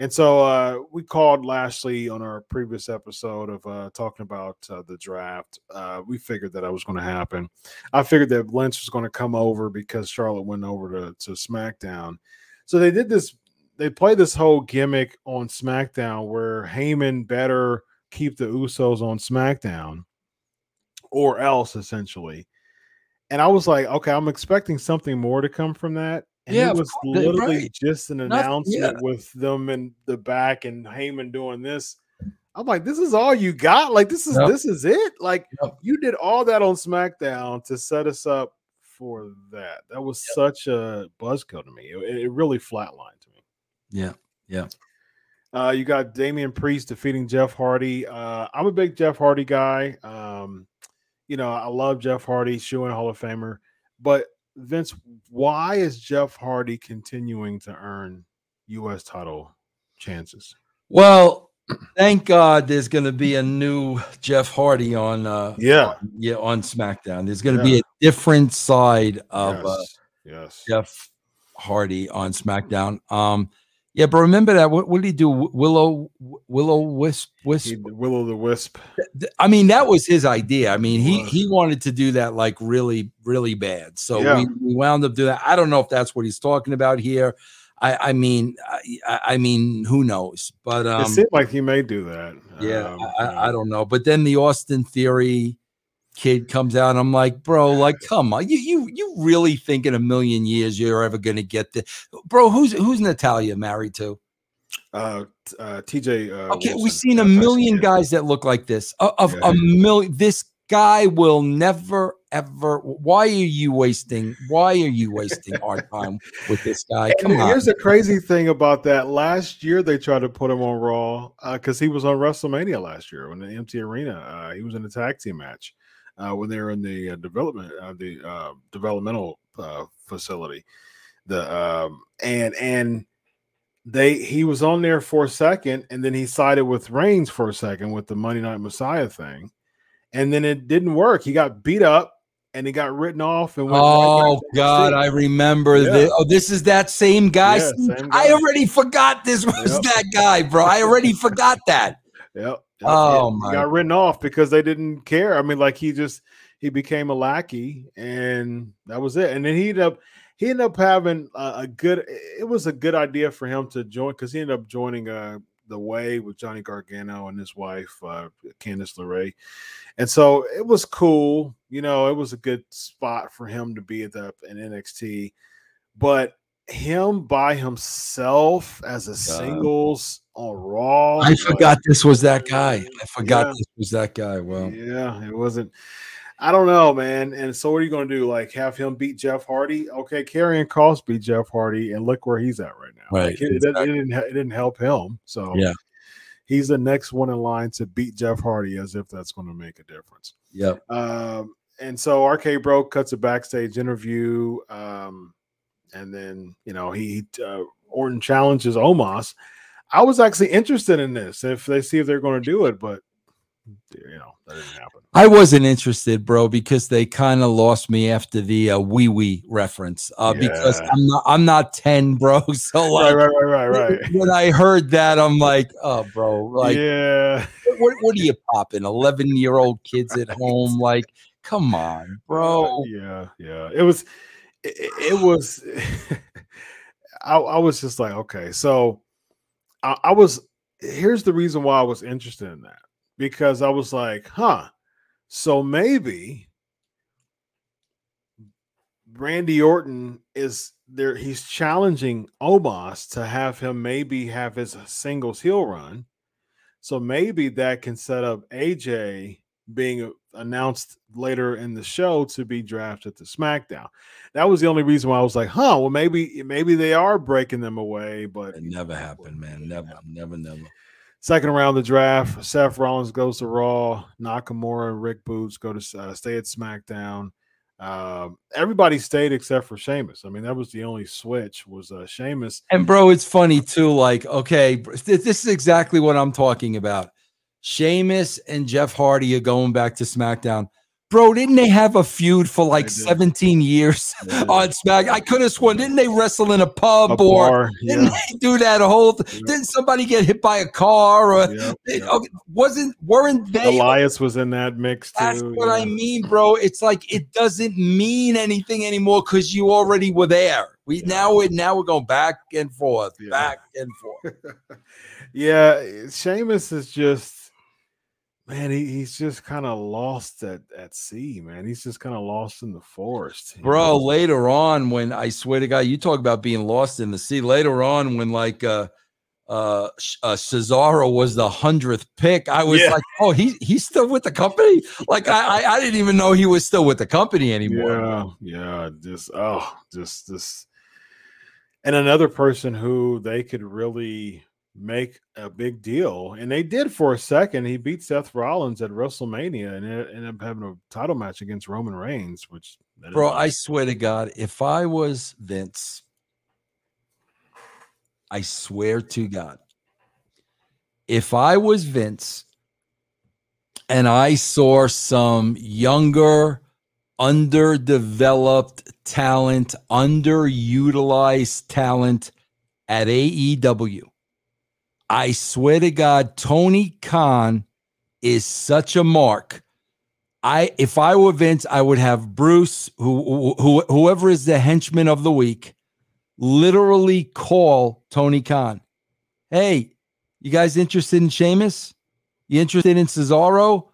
A: And so uh, we called Lashley on our previous episode of uh, talking about uh, the draft. Uh, we figured that that was going to happen. I figured that Lynch was going to come over because Charlotte went over to, to SmackDown. So they did this. They played this whole gimmick on SmackDown where Heyman better keep the Usos on SmackDown, or else essentially. And I was like, okay, I'm expecting something more to come from that. And yeah, it was literally right. just an announcement Not, yeah. with them in the back and Heyman doing this. I'm like, this is all you got? Like, this is yep. this is it? Like, yep. you did all that on SmackDown to set us up for that. That was yep. such a buzzkill to me. It, it, really flatlined to me.
B: Yeah, yeah.
A: Uh, you got Damian Priest defeating Jeff Hardy. Uh, I'm a big Jeff Hardy guy. Um, you know, I love Jeff Hardy, shoe and Hall of Famer, but Vince, why is Jeff Hardy continuing to earn U.S. title chances?
B: Well, thank God there's going to be a new Jeff Hardy on. Uh,
A: yeah,
B: on, yeah, on SmackDown. There's going to yeah. be a different side of
A: yes.
B: Uh,
A: yes.
B: Jeff Hardy on SmackDown. Um, yeah, but remember that. What, what did he do? Willow, Willow Wisp, Wisp,
A: Willow the Wisp.
B: I mean, that was his idea. I mean, he he wanted to do that like really, really bad. So yeah. we, we wound up doing that. I don't know if that's what he's talking about here. I, I mean, I, I mean, who knows? But um,
A: it seemed like he may do that.
B: Yeah, um, I, I, don't know. But then the Austin Theory kid comes out. I'm like, bro, like, come on, you you you really think in a million years you're ever gonna get this, bro? Who's who's Natalya married to?
A: Uh, uh, TJ. Uh,
B: Okay,
A: Wilson,
B: we've seen a
A: uh,
B: million guys that look like this. A- Of
A: Yeah.
B: a million, this guy will never ever. Why are you wasting? Why are you wasting our time with this guy?
A: And
B: Come on.
A: here's the crazy thing about that. Last year they tried to put him on Raw because he was on WrestleMania last year in the empty arena. Uh, he was in a tag team match uh, when they were in the uh, development uh, the uh, developmental uh, facility. The um, and and they he was on there for a second, and then he sided with Reigns for a second with the Monday Night Messiah thing, and then it didn't work. He got beat up. And he got written off and went. right
B: Oh
A: back
B: God, I remember
A: Yeah.
B: this. Oh, this is that same guy.
A: Yeah, same
B: I already forgot this was
A: Yep.
B: that guy, bro. I already forgot that.
A: Yep.
B: Oh, my
A: got written off because they didn't care. I mean, like he just he became a lackey, and that was it. And then he ended up he ended up having a, a good. It was a good idea for him to join because he ended up joining uh the way with Johnny Gargano and his wife uh Candice LeRae, and so it was cool. You know, it was a good spot for him to be at the in NXT, but him by himself as a singles on Raw.
B: I forgot this was that guy. I forgot
A: Yeah.
B: this was that guy. Well,
A: yeah, it wasn't. I don't know, man. And so, what are you going to do? Like, have him beat Jeff Hardy? Okay, Karrion Kross beat Jeff Hardy, and look where he's at right now.
B: Right,
A: Like, it, it didn't- it didn't. It didn't help him. So,
B: Yeah.
A: he's the next one in line to beat Jeff Hardy, as if that's going to make a difference.
B: Yeah.
A: Um, and so RK Bro cuts a backstage interview, um, and then you know he uh, Orton challenges Omos. I was actually interested in this if they see if they're going to do it, but you know that didn't happen.
B: I wasn't interested, bro, because they kind of lost me after the uh, wee wee reference. Uh, because I'm not I'm not ten, bro. So
A: Right,
B: like,
A: right, right, right, right.
B: when I heard that, I'm like, oh, bro, like,
A: yeah,
B: what, what are you popping? Eleven year old kids at home, like, come on, bro.
A: Yeah, yeah. It was, it, it was. I, I was just like, okay, so I, I was. Here's the reason why I was interested in that because I was like, huh. So maybe Randy Orton is there. He's challenging Omos to have him maybe have his singles heel run. So maybe that can set up AJ being announced later in the show to be drafted to SmackDown. That was the only reason why I was like, huh, well, maybe maybe they are breaking them away, but
B: It never happened, man. Never, never, never.
A: Second round of the draft, Seth Rollins goes to Raw. Nakamura and Rick Boogs go to uh, stay at SmackDown. Um, everybody stayed except for Sheamus. I mean, that was the only switch was uh, Sheamus.
B: And bro, it's funny too. Like, okay, this is exactly what I'm talking about. Sheamus and Jeff Hardy are going back to SmackDown. Bro, didn't they have a feud for like 17 years on Smack? I could have sworn, didn't they wrestle in a pub
A: A
B: or
A: bar,
B: didn't
A: yeah,
B: they do that whole th-
A: Yeah.
B: Didn't somebody get hit by a car or
A: yeah, yeah.
B: okay, wasn't weren't they
A: Elias was in that mix too.
B: that's what I mean, bro. It's like it doesn't mean anything anymore because you already were there. We now we now we're going back and forth, back and forth.
A: yeah, Sheamus is just man, he, he's just kind of lost at, at sea, man. He's just kind of lost in the forest.
B: Bro,
A: know?
B: later on when I swear to God, you talk about being lost in the sea. Later on, when like uh uh, uh Cesaro was the hundredth pick, I was
A: Yeah.
B: like, oh, he he's still with the company. Like I, I I didn't even know he was still with the company anymore.
A: Yeah, yeah, just oh, just this. And another person who they could really make a big deal, and they did for a second. He beat Seth Rollins at WrestleMania and ended up having a title match against Roman Reigns, which
B: Bro, I swear to God, if I was Vince, I swear to God, if I was Vince and I saw some younger, underdeveloped talent, underutilized talent at AEW, I swear to God, Tony Khan is such a mark. I if I were Vince, I would have Bruce, who, who whoever is the henchman of the week, literally call Tony Khan. Hey, you guys interested in Sheamus? You interested in Cesaro?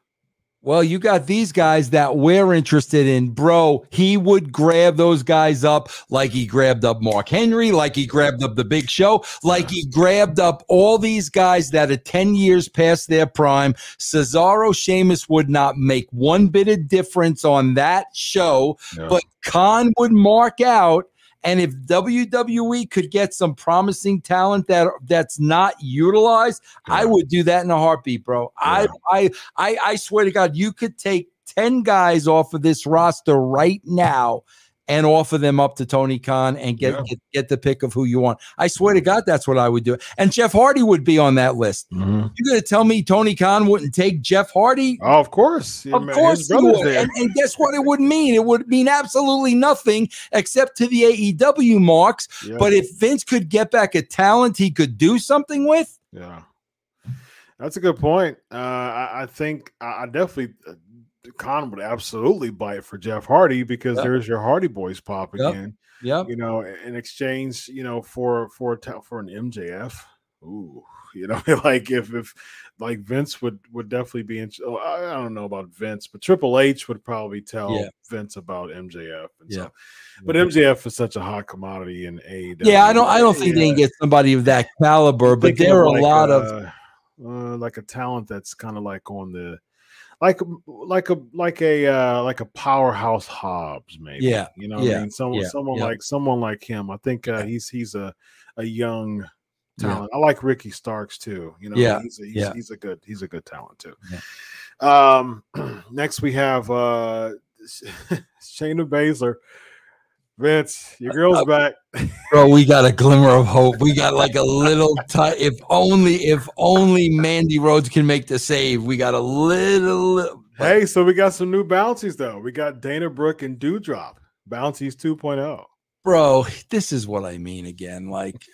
B: Well, you got these guys that we're interested in, bro. He would grab those guys up like he grabbed up Mark Henry, like he grabbed up the big show, like he grabbed up all these guys that are 10 years past their prime. Cesaro Sheamus would not make one bit of difference on that show,
A: Yeah.
B: but Khan would mark out. And if WWE could get some promising talent that that's not utilized, I would do that in a heartbeat, bro. I, I I I swear to God, you could take 10 guys off of this roster right now and offer them up to Tony Khan and get,
A: Yeah.
B: get get the pick of who you want. I swear to God, that's what I would do. And Jeff Hardy would be on that list.
A: Mhm.
B: You're gonna tell me Tony Khan wouldn't take Jeff Hardy?
A: Oh, of course.
B: Of
A: man,
B: course he would. And, and guess what it would mean? It would mean absolutely nothing except to the AEW marks.
A: Yeah.
B: But if Vince could get back a talent he could do something with,
A: Yeah, that's a good point. Uh, I, I think I, I definitely Khan would absolutely bite for Jeff Hardy because
B: Yep.
A: there's your Hardy Boys pop
B: Yep.
A: again.
B: yep.
A: You know, in exchange, you know, for for a for an MJF. Ooh, you know, like if if like Vince would would definitely be in. Oh, I I don't know about Vince, but Triple H would probably tell
B: Yeah.
A: Vince about MJF. And
B: Yeah.
A: so, but MJF is such a hot commodity in AEW.
B: Yeah, I don't. I don't think they can get somebody of that caliber. But there are
A: of
B: a
A: like
B: lot of
A: uh, uh, like a talent that's kind of like on the like like a like a uh like a powerhouse Hobbs maybe
B: Yeah,
A: you know
B: yeah,
A: I mean? Someone
B: yeah,
A: someone
B: yeah.
A: like someone like him. I think uh, he's he's a a young talent. I like Ricky Starks too you know
B: Yeah,
A: he's a, he's,
B: yeah.
A: he's a good he's a good talent too. Um next we have uh Shayna Baszler Vince your girl's
B: Uh,
A: back
B: bro. We got a glimmer of hope. We got like a little. T- if only, if only Mandy Rose can make the save. We got a little.
A: Hey, so we got some new bounties though. We got Dana Brooke and Doudrop bounties oh. 2.0.
B: bro. This is what I mean again. Like,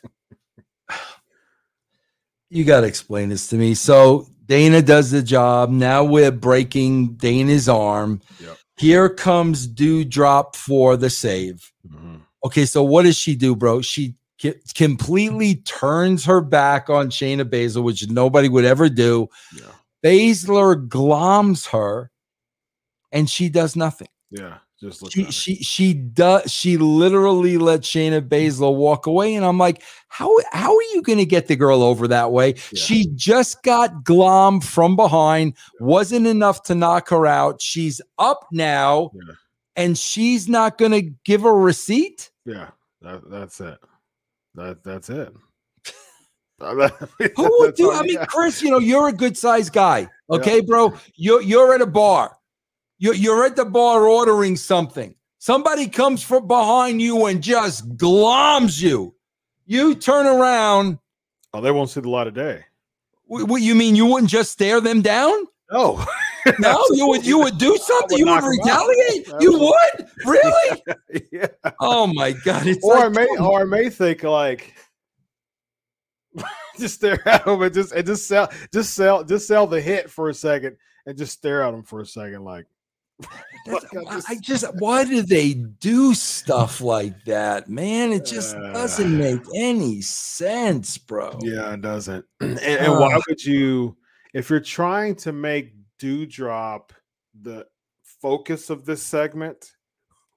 B: you got to explain this to me. So Dana does the job. Now we're breaking Dana's arm.
A: Yep.
B: Here comes Doudrop for the save.
A: Mhm.
B: Okay, so what does she do, bro? She ki- completely turns her back on Shayna Baszler, which nobody would ever do.
A: Yeah,
B: Baszler gloms her, and she does nothing.
A: yeah. Just look.
B: She she she does she literally let Shayna Baszler walk away, and I'm like, how how are you going to get the girl over that way?
A: Yeah.
B: She just got glom from behind, wasn't enough to knock her out. She's up now,
A: Yeah.
B: and she's not going to give a receipt.
A: Yeah, that, that's it. That that's it.
B: Who would do? I mean. Chris, you know, you're a good sized guy. Okay, bro. You're you're at a bar. You're you're at the bar ordering something. Somebody comes from behind you and just gloms you. You turn around.
A: oh, they won't see the light of day.
B: What, what you mean? You wouldn't just stare them down?
A: No,
B: No, you would you would do something.
A: would
B: You would
A: knock 'em out.
B: retaliate. You would really?
A: yeah.
B: Oh my god! It's
A: Or I may, or I may think like, just stare at them and just and just sell, just sell, just sell the hit for a second and just stare at them for a second, like. I
B: I
A: just-
B: why do they do stuff like that, man? It just
A: Uh,
B: doesn't make any sense, bro.
A: Yeah, it doesn't. And, and why would you, if you're trying to make Doudrop the focus of this segment,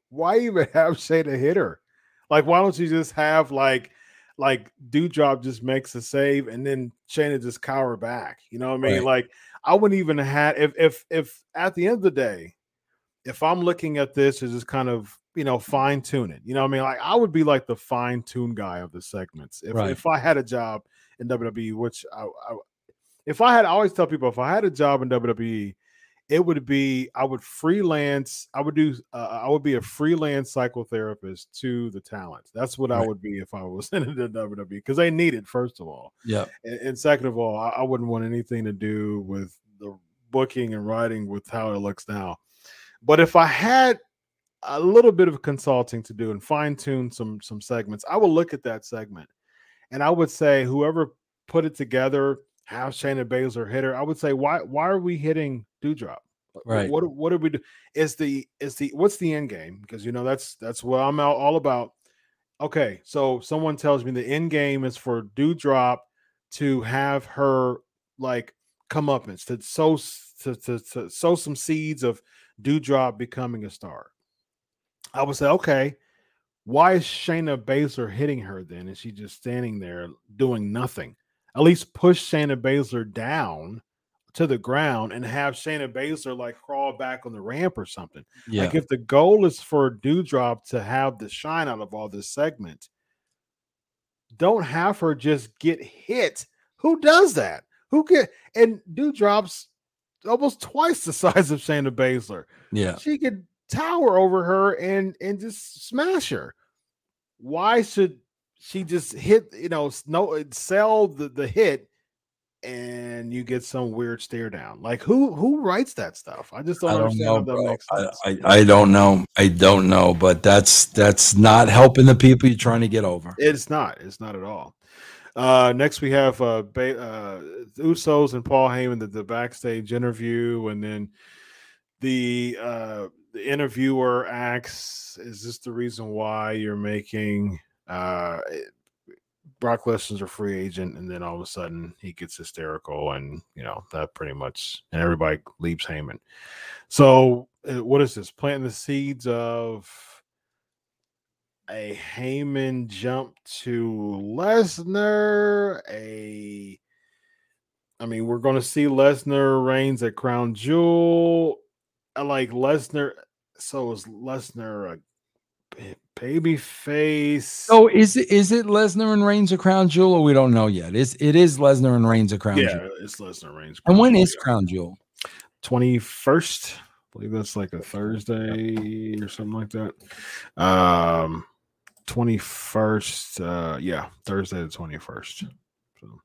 A: why even have Shayna hit her? Like, why don't you just have like, like Doudrop just makes a save and then Shayna just cower back? You know what I mean?
B: Right.
A: Like, I wouldn't even have if if if at the end of the day, if I'm looking at this as just kind of you know fine tune it, you know what I mean? Like I would be like the fine tune guy of the segments. If
B: Right.
A: if I had a job in WWE, which I, I if I had I always tell people if I had a job in WWE, it would be I would freelance. I would do. Uh, I would be a freelance psychotherapist to the talent. That's what I would be if I was in the WWE because they need it first of all.
B: Yeah.
A: And, and second of all, I, I wouldn't want anything to do with the booking and writing with how it looks now. But if I had a little bit of consulting to do and fine tune some some segments, I would look at that segment and I would say whoever put it together, have Shayna Baszler hit her. I would say why why are we hitting Doudrop?
B: Right.
A: What what do we do? Is the is the what's the end game? Because you know that's that's what I'm all all about. Okay, so someone tells me the end game is for Doudrop to have her like comeuppance to sow to, to, to sow some seeds of Doudrop becoming a star. I would say, okay, why is Shayna Baszler hitting her then? And she just standing there doing nothing? At least push Shayna Baszler down to the ground and have Shayna Baszler like crawl back on the ramp or something.
B: Yeah.
A: Like if the goal is for Doudrop to have the shine out of all this segment, don't have her just get hit. Who does that? Who get and Doudrop's almost twice the size of Shayna Baszler.
B: Yeah.
A: She could tower over her and and just smash her. Why should she just hit, you know, no sell the, the hit and you get some weird stare down? Like who who writes that stuff? I just don't,
B: I don't
A: understand
B: know,
A: how that
B: bro.
A: makes
B: I. I, I don't know. I don't know, but that's that's not helping the people you're trying to get over.
A: It's not. It's not at all. Uh, next, we have uh, ba- uh, Usos and Paul Heyman, the, the backstage interview, and then the uh, the interviewer asks, "Is this the reason why you're making uh, Brock Lesnar's a free agent?" And then all of a sudden, he gets hysterical, and you know that pretty much, and everybody leaves Heyman. So, uh, what is this? Planting the seeds of a Heyman jump to Lesnar. A, I mean, we're going to see Lesnar reigns at Crown Jewel. I like Lesnar. So is Lesnar a baby face?
B: So is it is it Lesnar and Reigns a crown jewel, or we don't know yet? Is it is Lesnar and Reigns a crown
A: yeah,
B: jewel?
A: it's Lesnar reigns.
B: And when is crown jewel?
A: twenty first? I believe that's like a Thursday or something like that. Um, twenty first. Uh, yeah, Thursday the twenty first. So,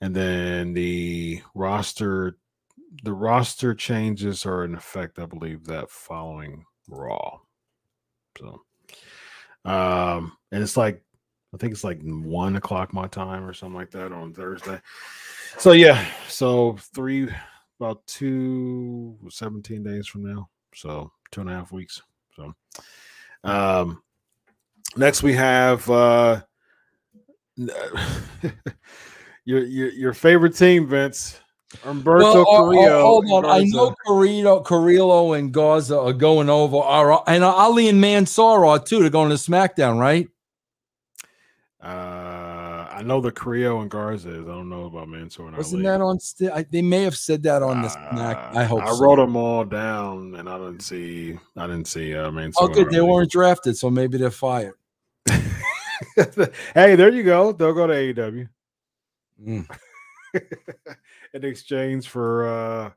A: and then the roster, the roster changes are in effect. I believe that following Raw. So, um, and it's like I think it's like one o'clock my time or something like that on Thursday. So yeah, so three about two 17 days from now. So two and a half weeks. So um next we have uh your your your favorite team, Vince. Humberto
B: Well, uh, uh,
A: Carrillo.
B: hold on. I know Carrillo, Carrillo and Garza are going over, are, and Ali and Mansoor are too. They're going to SmackDown, right?
A: Uh, I know the Carrillo and Garza is. I don't know about Mansoor and
B: Wasn't
A: Ali.
B: that on? St- I, they may have said that on the Smack.
A: Uh,
B: I hope.
A: I
B: so.
A: wrote them all down, and I didn't see. I didn't see. Uh.
B: Oh, good. They weren't drafted, so maybe they're fired.
A: hey, there you go. They'll go to AEW
B: Mm.
A: in exchange for uh,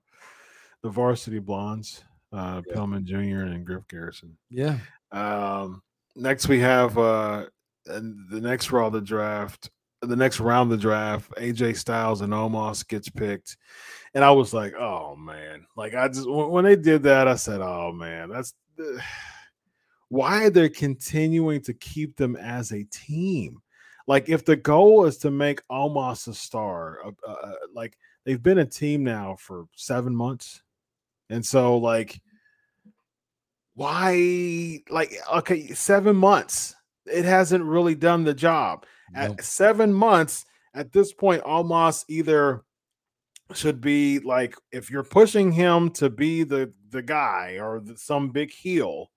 A: the Varsity Blondes, uh,
B: Yeah.
A: Pillman Jr. and Griff Garrison.
B: Yeah.
A: Um, next, we have uh, the next Raw the draft. The next round of the draft, AJ Styles and Omos gets picked, and I was like, "Oh man!" Like I just when when they did that, I said, "Oh man, that's the, why are they're continuing to keep them as a team." Like if the goal is to make Omos a star, uh, uh, like they've been a team now for seven months, and so like why like okay seven months it hasn't really done the job. At seven months at this point almost either should be like if you're pushing him to be the the guy or the, some big heel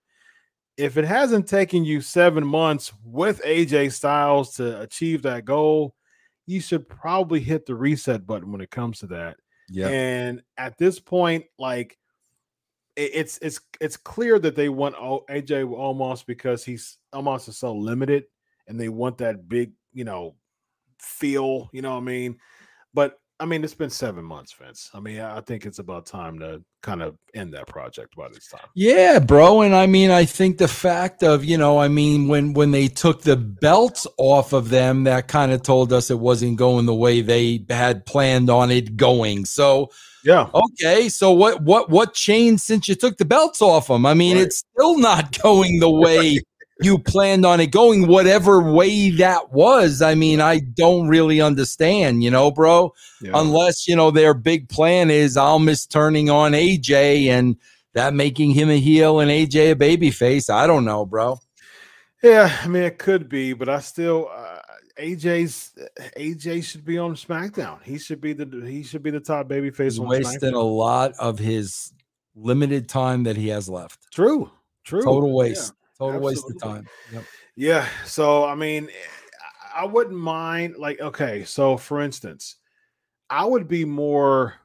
A: if it hasn't taken you seven months with aj styles to achieve that goal you should probably hit the reset button when it comes to that
B: Yeah.
A: and at this point, like it's it's it's clear that they want AJ Omos because he's Omos is so limited, and they want that big, you know, feel. You know what I mean? But I mean, it's been seven months, Vince. I mean, I think it's about time to kind of end that project by this time.
B: Yeah, bro. And I mean, I think the fact of, you know, I mean, when when they took the belts off of them, that kind of told us it wasn't going the way they had planned on it going. So
A: Yeah,
B: okay, so what what what changed since you took the belts off them? I mean,
A: Right.
B: it's still not going the way you planned on it going, whatever way that was. I mean, I don't really understand, you know, bro
A: yeah.
B: unless you know their big plan is Omos turning on AJ and that making him a heel and AJ a baby face. I don't know, bro.
A: Yeah, I mean it could be, but I still uh, AJ's AJ should be on SmackDown. He should be the he should be the top baby face.
B: He's wasting a lot of his limited time that he has left.
A: True, true.
B: Total waste. Total absolutely. waste of time. Yep.
A: Yeah. So I mean, I wouldn't mind. Like, okay, so for instance, I would be more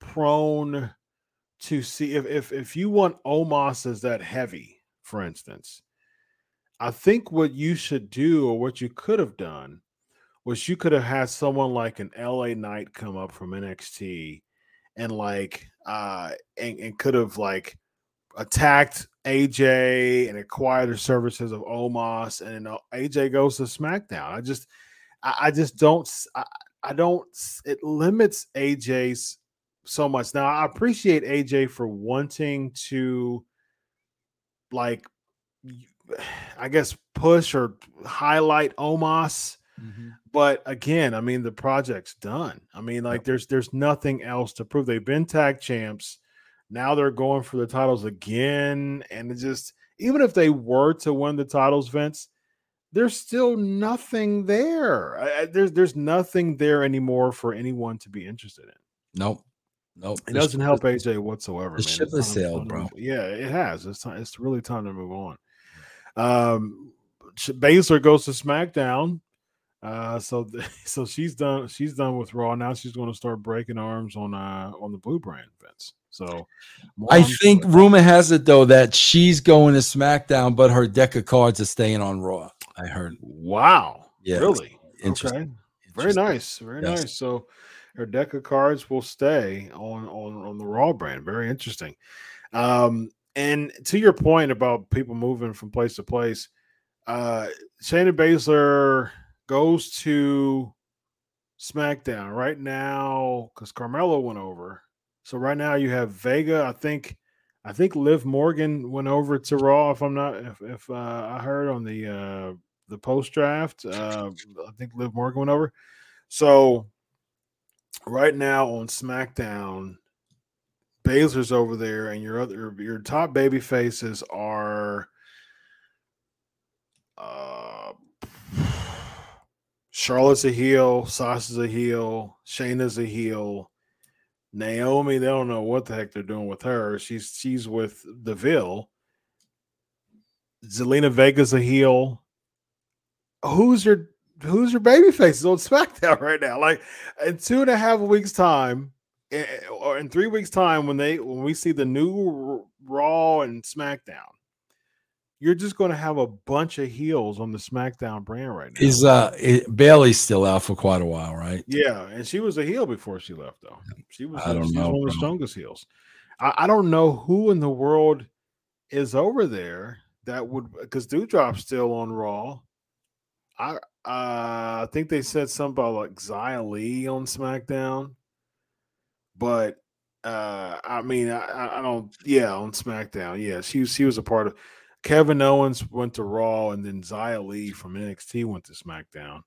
A: prone to see if if if you want Omos as that heavy, for instance. I think what you should do or what you could have done was you could have had someone like an LA Knight come up from NXT and like uh and, and could have like attacked AJ and acquired the services of Omos and AJ goes to SmackDown. I just I, I just don't I, I don't it limits AJ's so much. Now I appreciate AJ for wanting to like I guess push or highlight Omos. Mm-hmm. But again, I mean the project's done. I mean, like yep. there's there's nothing else to prove. They've been tag champs. Now they're going for the titles again. And it just even if they were to win the titles, Vince, there's still nothing there. I, there's there's nothing there anymore for anyone to be interested in.
B: Nope. Nope.
A: It doesn't help AJ whatsoever.
B: The man. ship has sailed, bro.
A: Yeah, it has. It's time, it's really time to move on. Um, Baszler goes to SmackDown. Uh, so so she's done. She's done with Raw. Now she's going to start breaking arms on uh on the Blue Brand Vince. So
B: I think rumor has it though that she's going to SmackDown, but her deck of cards are staying on Raw. I heard.
A: Wow. Yeah. Really? Interesting. Okay. Very nice. Very yes. nice. So her deck of cards will stay on on on the Raw brand. Very interesting. Um, and to your point about people moving from place to place, uh, Shayna Baszler goes to SmackDown right now because Carmella went over. So right now you have Vega. I think, I think Liv Morgan went over to Raw. If I'm not, if, if uh, I heard on the uh, the post draft, uh, I think Liv Morgan went over. So right now on SmackDown, Baszler's over there, and your other your top baby faces are uh Charlotte's a heel, Sasha's a heel, Shayna's a heel. Naomi, they don't know what the heck they're doing with her. She's she's with Deville. Zelina Vega's a heel. Who's your who's your baby faces on SmackDown right now? Like in two and a half weeks' time, eh, eh, or in three weeks' time when they when we see the new Raw and SmackDown, you're just going to have a bunch of heels on the SmackDown brand right now.
B: Is uh Bayley's still out for quite a while, right?
A: Yeah, and she was a heel before she left, though. She was. I don't know, one of the strongest heels. I, I, don't know who in the world is over there that would because Doudrop's still on Raw. I uh, I think they said something about like Xia Li on SmackDown. But uh, I mean, I, I don't. Yeah, on SmackDown, yeah, she she was a part of. Kevin Owens went to Raw, and then Xia Li from NXT went to SmackDown,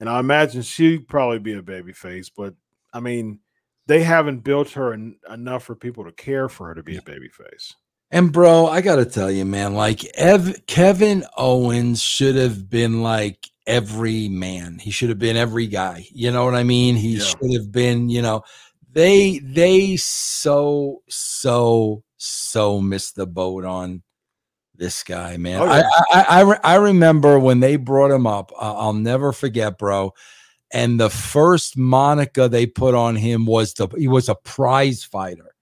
A: and I imagine she'd probably be a babyface. But I mean, they haven't built her en- enough for people to care for her to be a babyface.
B: And bro, I gotta tell you, man, like Ev- Kevin Owens should have been like every man. He should have been every guy. You know what I mean? He yeah. should have been, you know, they they so so so missed the boat on this guy, man. Oh, yeah. I, I, I I remember when they brought him up. Uh, I'll never forget, bro. And the first moniker they put on him was the he was a prize fighter.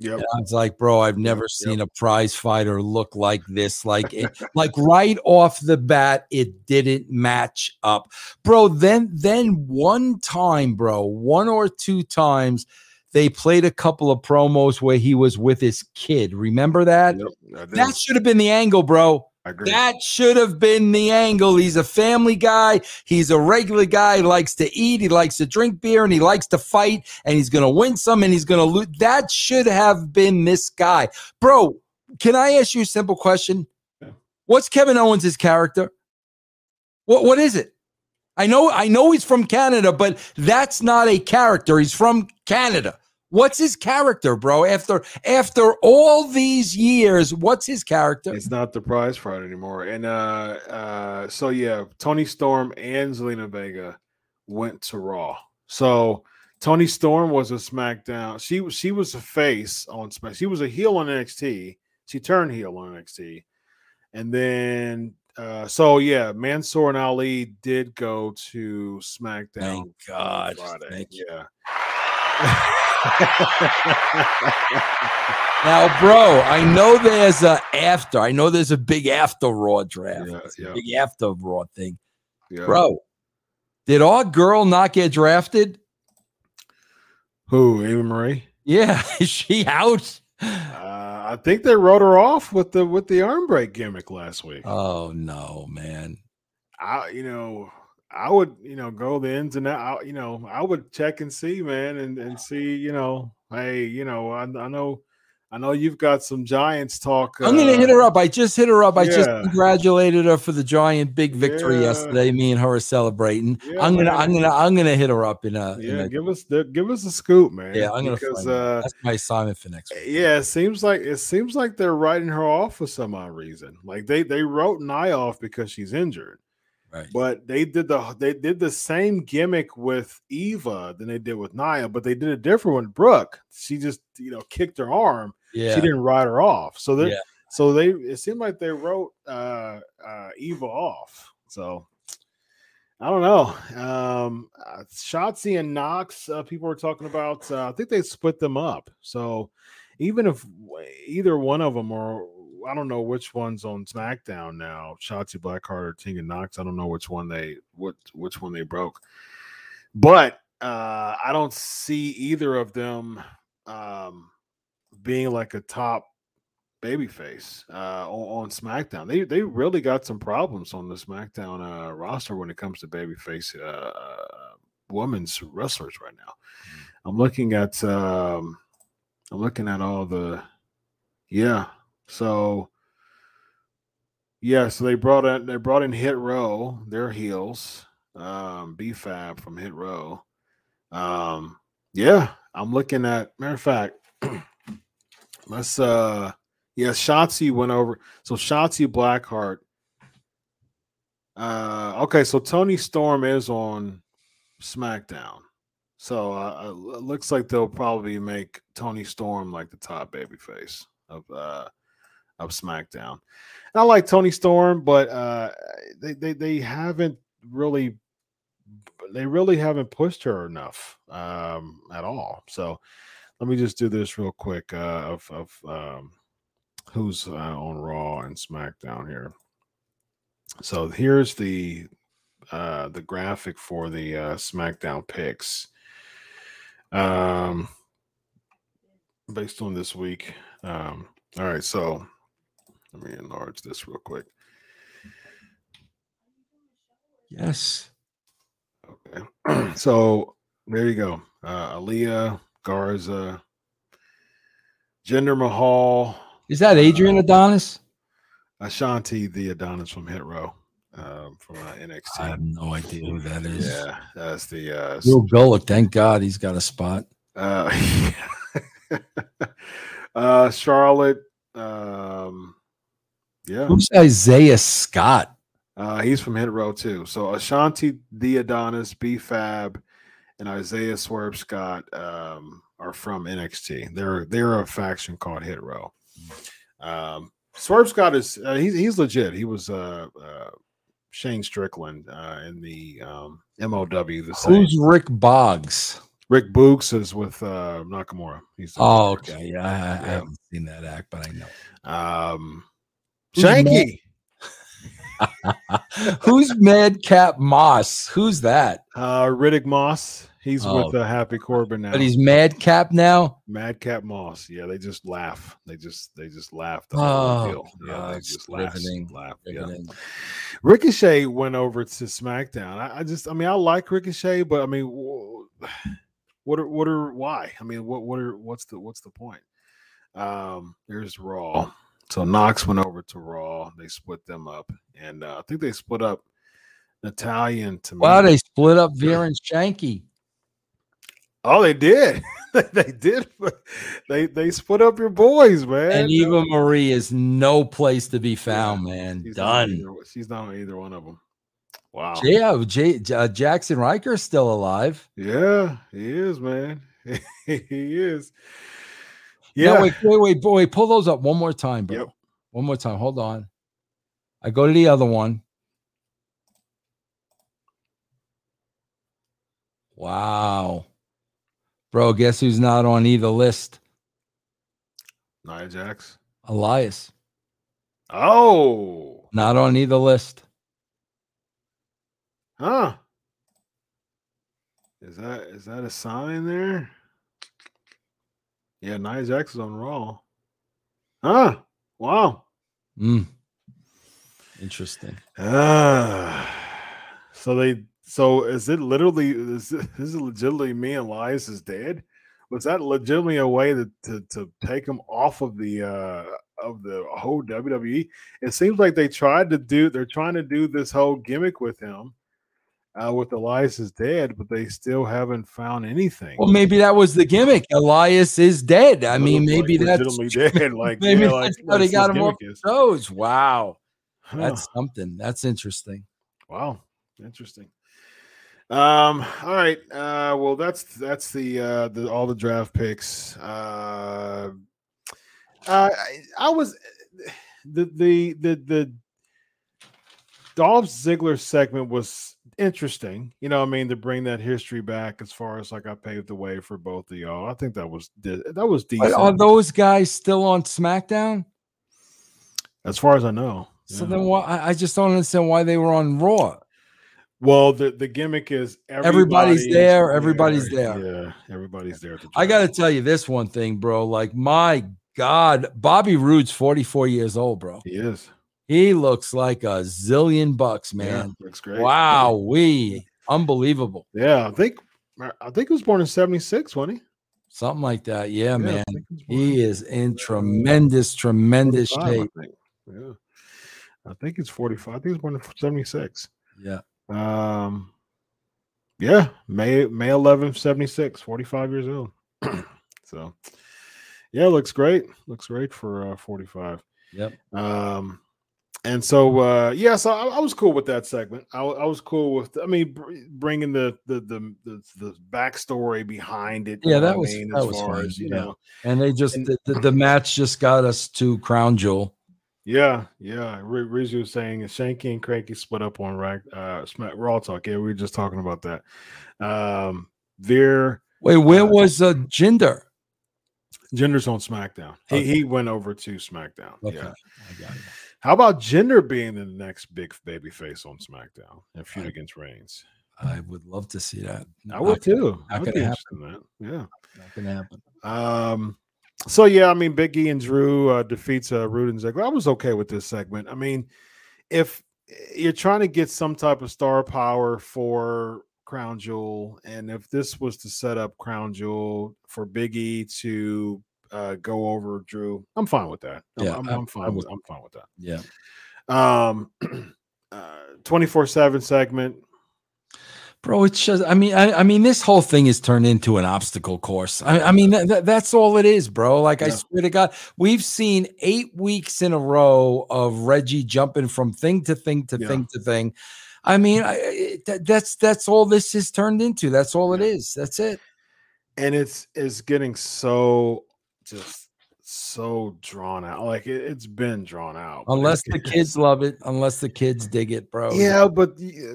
B: Yeah, I was like, bro, I've never yep. seen a prize fighter look like this. Like, it, like right off the bat, it didn't match up, bro. Then, then one time, bro, one or two times, they played a couple of promos where he was with his kid. Remember that? Yep, that should have been the angle, bro. That should have been the angle. He's a family guy. He's a regular guy. He likes to eat. He likes to drink beer and he likes to fight and he's going to win some and he's going to lose. That should have been this guy. Bro, can I ask you a simple question? Yeah. What's Kevin Owens' character? What what is it? I know I know he's from Canada, but that's not a character. He's from Canada. What's his character, bro? After after all these years, what's his character?
A: It's not the prize fight anymore. And uh uh so yeah, Toni Storm and Zelina Vega went to Raw. So Toni Storm was a SmackDown. She was she was a face on Smack. She was a heel on NXT. She turned heel on NXT. And then uh so yeah, Mansoor and Ali did go to SmackDown.
B: Thank God. Thank you.
A: yeah.
B: Now, bro, I know there's a after. I know there's a big after Raw draft.
A: Yeah, yeah.
B: Big after Raw thing,
A: yeah.
B: bro. Did our girl not get drafted?
A: Who? Eva Marie?
B: Yeah, is she out?
A: Uh, I think they wrote her off with the with the arm break gimmick last week.
B: Oh no, man.
A: I, you know, I would, you know, go the ins and out. You know, I would check and see, man, and and see, you know, hey, you know, I, I know, I know you've got some Giants talk.
B: I'm gonna
A: uh,
B: hit her up. I just hit her up. I just congratulated her for the giant big victory
A: Yeah.
B: yesterday. Me and her are celebrating.
A: Yeah,
B: I'm gonna,
A: man.
B: I'm gonna, I'm gonna hit her up in a. in
A: Yeah,
B: a-
A: give us the give us a scoop, man.
B: yeah, I'm gonna.
A: because uh,
B: That's my assignment for next week.
A: yeah, it seems like it seems like they're writing her off for some odd reason. Like they they wrote Nia off because she's injured.
B: Right.
A: But they did the they did the same gimmick with Eva than they did with Nia, but they did a different one. Brooke, she just you know kicked her arm.
B: Yeah.
A: She didn't write her off. So they
B: Yeah.
A: so they it seemed like they wrote uh uh Eva off. So I don't know. Um uh, Shotzi and Knox, uh, people were talking about. Uh, I think they split them up. So even if either one of them or I don't know which one's on SmackDown now, Shotzi Blackheart or Tegan Knox. I don't know which one they what which one they broke. But uh I don't see either of them um being like a top babyface uh on, on SmackDown. They they really got some problems on the SmackDown uh roster when it comes to babyface uh women's wrestlers right now. I'm looking at um I'm looking at all the yeah. So yeah, so they brought in they brought in Hit Row, their heels, um, BFAB from Hit Row. Um, yeah, I'm looking at matter of fact, let's uh yeah, Shotzi went over. So Shotzi Blackheart. Uh okay, so Toni Storm is on SmackDown. So uh, uh, it looks like they'll probably make Toni Storm like the top babyface of uh of SmackDown. And I like Toni Storm, but uh they they, they haven't really they really haven't pushed her enough um at all. So let me just do this real quick uh of of um who's uh, on Raw and SmackDown here. So here's the uh the graphic for the uh SmackDown picks. Um based on this week. Um all right, so let me enlarge this real quick.
B: Yes.
A: Okay. so there you go. Uh Aliyah, Garza, Jinder Mahal,
B: Is that Adrian Adonis?
A: Ashante, the Adonis from Hit Row, um, from uh, NXT.
B: I have no idea who that is.
A: Yeah, that's the uh, s-
B: Bill Gullick, thank God he's got a spot.
A: uh, uh Charlotte. Um, yeah,
B: Who's Isaiah Scott?
A: uh, he's from Hit Row too. So Ashante, the Adonis, B Fab, and Isaiah Swerve Scott um, are from NXT. They're they're a faction called Hit Row. Um, Swerve Scott is uh, he's he's legit. He was uh, uh, Shane Strickland uh, in the um, MLW. The same.
B: Who's Rick Boogs?
A: Rick Boogs is with uh, Nakamura. He's
B: Oh, okay. Yeah, I, I haven't seen that act, but I know.
A: Um,
B: Who's
A: Shanky.
B: Who's Madcap Moss? Who's that?
A: Uh, Riddick Moss. He's
B: Oh.
A: with the Happy Corbin now.
B: But he's Madcap now.
A: Madcap Moss. Yeah, they just laugh. They just they just laugh. The
B: Oh.
A: Yeah, they just laugh. laugh. Yeah. Ricochet went over to SmackDown. I, I just, I mean, I like Ricochet, but I mean, what are, what are, why? I mean, what, what are, what's the, what's the point? Um, there's Raw. So Knox went over to Raw. They split them up, and uh, I think they split up Natalya and Tamina.
B: Wow, they split up Veer and Shanky.
A: Oh, they did. they did. They they split up your boys, man.
B: And Eva Marie is no place to be found,
A: Yeah,
B: man.
A: she's not
B: Done.
A: either- she's not on either one of them. Wow.
B: Yeah, J- uh, Jaxson Ryker's still alive.
A: Yeah, he is, man. he is.
B: Yeah.
A: Yeah.
B: wait, wait, wait, boy, pull those up one more time, bro.
A: Yep.
B: One more time. Hold on. I go to the other one. Wow. Bro, guess who's not on either list?
A: Nia Jax.
B: Elias.
A: Oh,
B: Not on either list.
A: huh. Is that is that a sign there? Yeah, Nia Jax is on Raw. Huh. Wow.
B: Mm. Interesting.
A: Ah. So they so is it literally is it, is it legitimately me and Elias is dead? Was that legitimately a way to, to to take him off of the uh of the whole WWE? It seems like they tried to do they're trying to do this whole gimmick with him uh with Elias is dead, but they still haven't found anything.
B: Well, maybe that was the gimmick. Elias is dead. I mean,
A: Like,
B: maybe that's
A: legitimately dead. Like
B: maybe
A: yeah, like,
B: that's how they
A: that's
B: got him off
A: is.
B: shows. Wow.
A: Huh.
B: That's something. That's interesting.
A: Wow, interesting. Um, all right. Uh, well, that's that's the uh the all the draft picks. Uh, uh I, I was the the the the Dolph Ziggler segment was interesting. You know, I mean, to bring that history back as far as like I paved the way for both of y'all. I think that was that was
B: But
A: decent.
B: are those guys still on SmackDown?
A: as far as I know.
B: So
A: Yeah.
B: then why I just don't understand why they were on Raw.
A: Well, the the gimmick is
B: Everybody's
A: everybody is
B: there, everybody's there.
A: Yeah, everybody's there. the
B: I got to tell you this one thing, bro. Like, my God, Bobby Roode's 44 years old, bro.
A: He is.
B: He looks like a zillion bucks,
A: Yeah,
B: man.
A: looks great.
B: Wow, we unbelievable.
A: Yeah, I think I think he was born in '76, wasn't he?
B: Something like that. Yeah,
A: I
B: man.
A: he was born
B: He
A: in
B: is in tremendous, tremendous shape.
A: I think. Yeah, I think he's 45. I think he was born in '76.
B: Yeah.
A: Um, yeah, May May 11, 76, 45 years old. so, yeah, looks great. Looks great for uh, 45.
B: Yep.
A: Um, and so uh, yeah, so I, I was cool with that segment. I, I was cool with. I mean, br- bringing the the the the, the backstory behind it.
B: Yeah, that was-
A: I mean,
B: that
A: as
B: was
A: far
B: fine,
A: as you
B: yeah.
A: know.
B: And they just,
A: And-
B: the, the, the match just got us to Crown Jewel.
A: Yeah, yeah. R- Rizzo was saying Shanky and Cranky split up on Rack uh Smack Raw Talk. Yeah, we were just talking about that. Um Veer
B: Wait, where
A: Uh,
B: was uh, Jinder?
A: Jinder's on SmackDown. He
B: Okay.
A: he went over to SmackDown.
B: Okay.
A: Yeah.
B: I got it.
A: How about Gender being the next big baby face on SmackDown and feud
B: I-
A: against Reigns?
B: I would love to see that.
A: I would too.
B: not
A: I'd
B: gonna
A: be
B: happen.
A: that. Yeah.
B: Not gonna happen.
A: Um, so yeah, I mean, Big E and Drew uh, defeats uh, Roode and Ziggler. I was okay with this segment. I mean, if you're trying to get some type of star power for Crown Jewel, and if this was to set up Crown Jewel for Big E to uh, go over Drew, I'm fine with that. I'm,
B: Yeah,
A: I'm,
B: I-
A: I'm fine. With, I'm fine with that.
B: Yeah.
A: Um, twenty four seven segment.
B: Bro, it's just, I mean, I, I mean, this whole thing is turned into an obstacle course. I, I mean, that, that- that's all it is, bro. Like, I swear to God, we've seen eight weeks in a row of Reggie jumping from thing to thing to
A: Yeah.
B: thing to thing. I mean, I, I- that, that's that's all this is turned into. That's all it
A: Yeah.
B: is. That's it.
A: and it's it's getting so just so drawn out like it, it's been drawn out
B: Unless the kids love it, unless the kids dig it, bro.
A: yeah but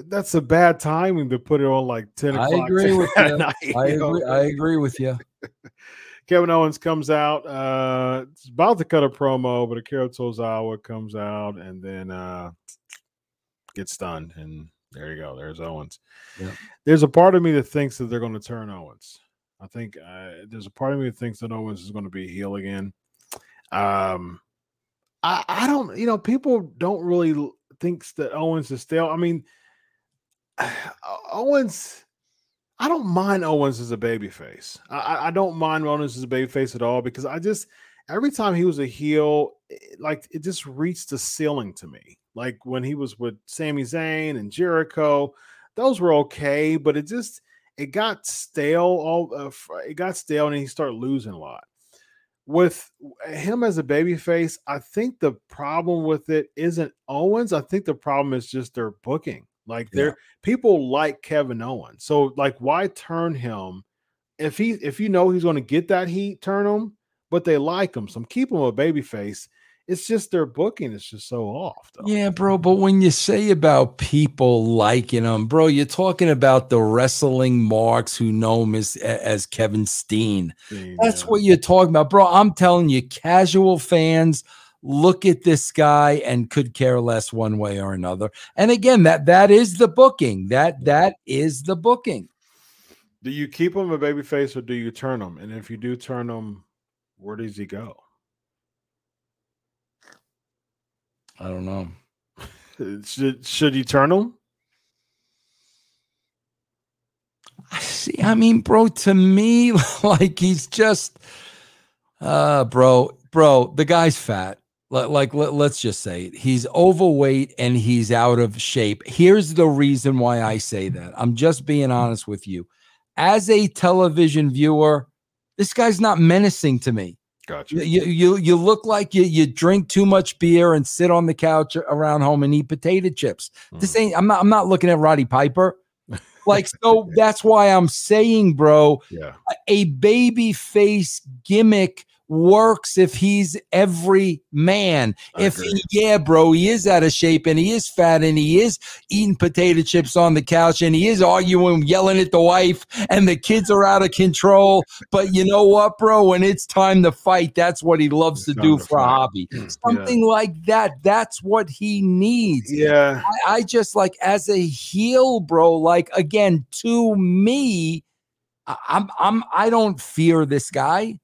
A: that's a bad timing to put it on like 10
B: I
A: o'clock
B: agree with you.
A: night,
B: I
A: you
B: agree. I agree with you.
A: kevin owens comes out uh it's about to cut a promo but akira tozawa comes out and then uh gets stunned and there you go there's owens
B: Yeah.
A: there's a part of me that thinks that they're going to turn owens i think uh, there's a part of me that thinks that owens is going to be a heel again um I, I don't you know people don't really thinks that owens is still i mean owens i don't mind owens as a baby face I- I, don't mind owens as a baby face at all because i just every time he was a heel it- like it just reached the ceiling to me like when he was with Sami Zayn and Jericho those were okay but it just it got stale. All uh, it got stale, and he started losing a lot. With him as a baby face, I think the problem with it isn't Owens. I think the problem is just their booking. Like they're yeah. people like Kevin Owens. So like why turn him if he if you know he's going to get that heat, turn him, but they like him. So keep him a baby face it's just their booking is just so off. Though.
B: Yeah, bro. But when you say about people liking them, bro, you're talking about the wrestling marks who know him as as Kevin Steen. Steen That's what you're talking about, bro. I'm telling you, casual fans look at this guy and could care less one way or another. And again, that that is the booking. That that is the booking.
A: Do you keep him a baby face or do you turn him? And if you do turn him, where does he go?
B: I don't know.
A: should should you turn him?
B: I see, I mean, bro, to me, like he's just, uh, bro, bro, the guy's fat. Like, let, let's just say it. He's overweight and he's out of shape. Here's the reason why I say that. I'm just being honest with you. As a television viewer, this guy's not menacing to me.
A: Gotcha.
B: You, you you look like you you drink too much beer and sit on the couch around home and eat potato chips. Mm. This ain't. I'm not. I'm not looking at Roddy Piper. Like so. that's why I'm saying, bro.
A: Yeah.
B: A baby face gimmick works if he's every man. I if he, yeah, bro, he is out of shape and he is fat and he is eating potato chips on the couch and he is arguing, yelling at the wife, and the kids are out of control. But you know what, bro? When it's time to fight, that's what he loves it's to do to for fight. a hobby. Hmm, Something yeah. like that. That's what he needs.
A: Yeah.
B: I, I just like as a heel, bro, like again, to me, I'm I'm I don't fear this guy.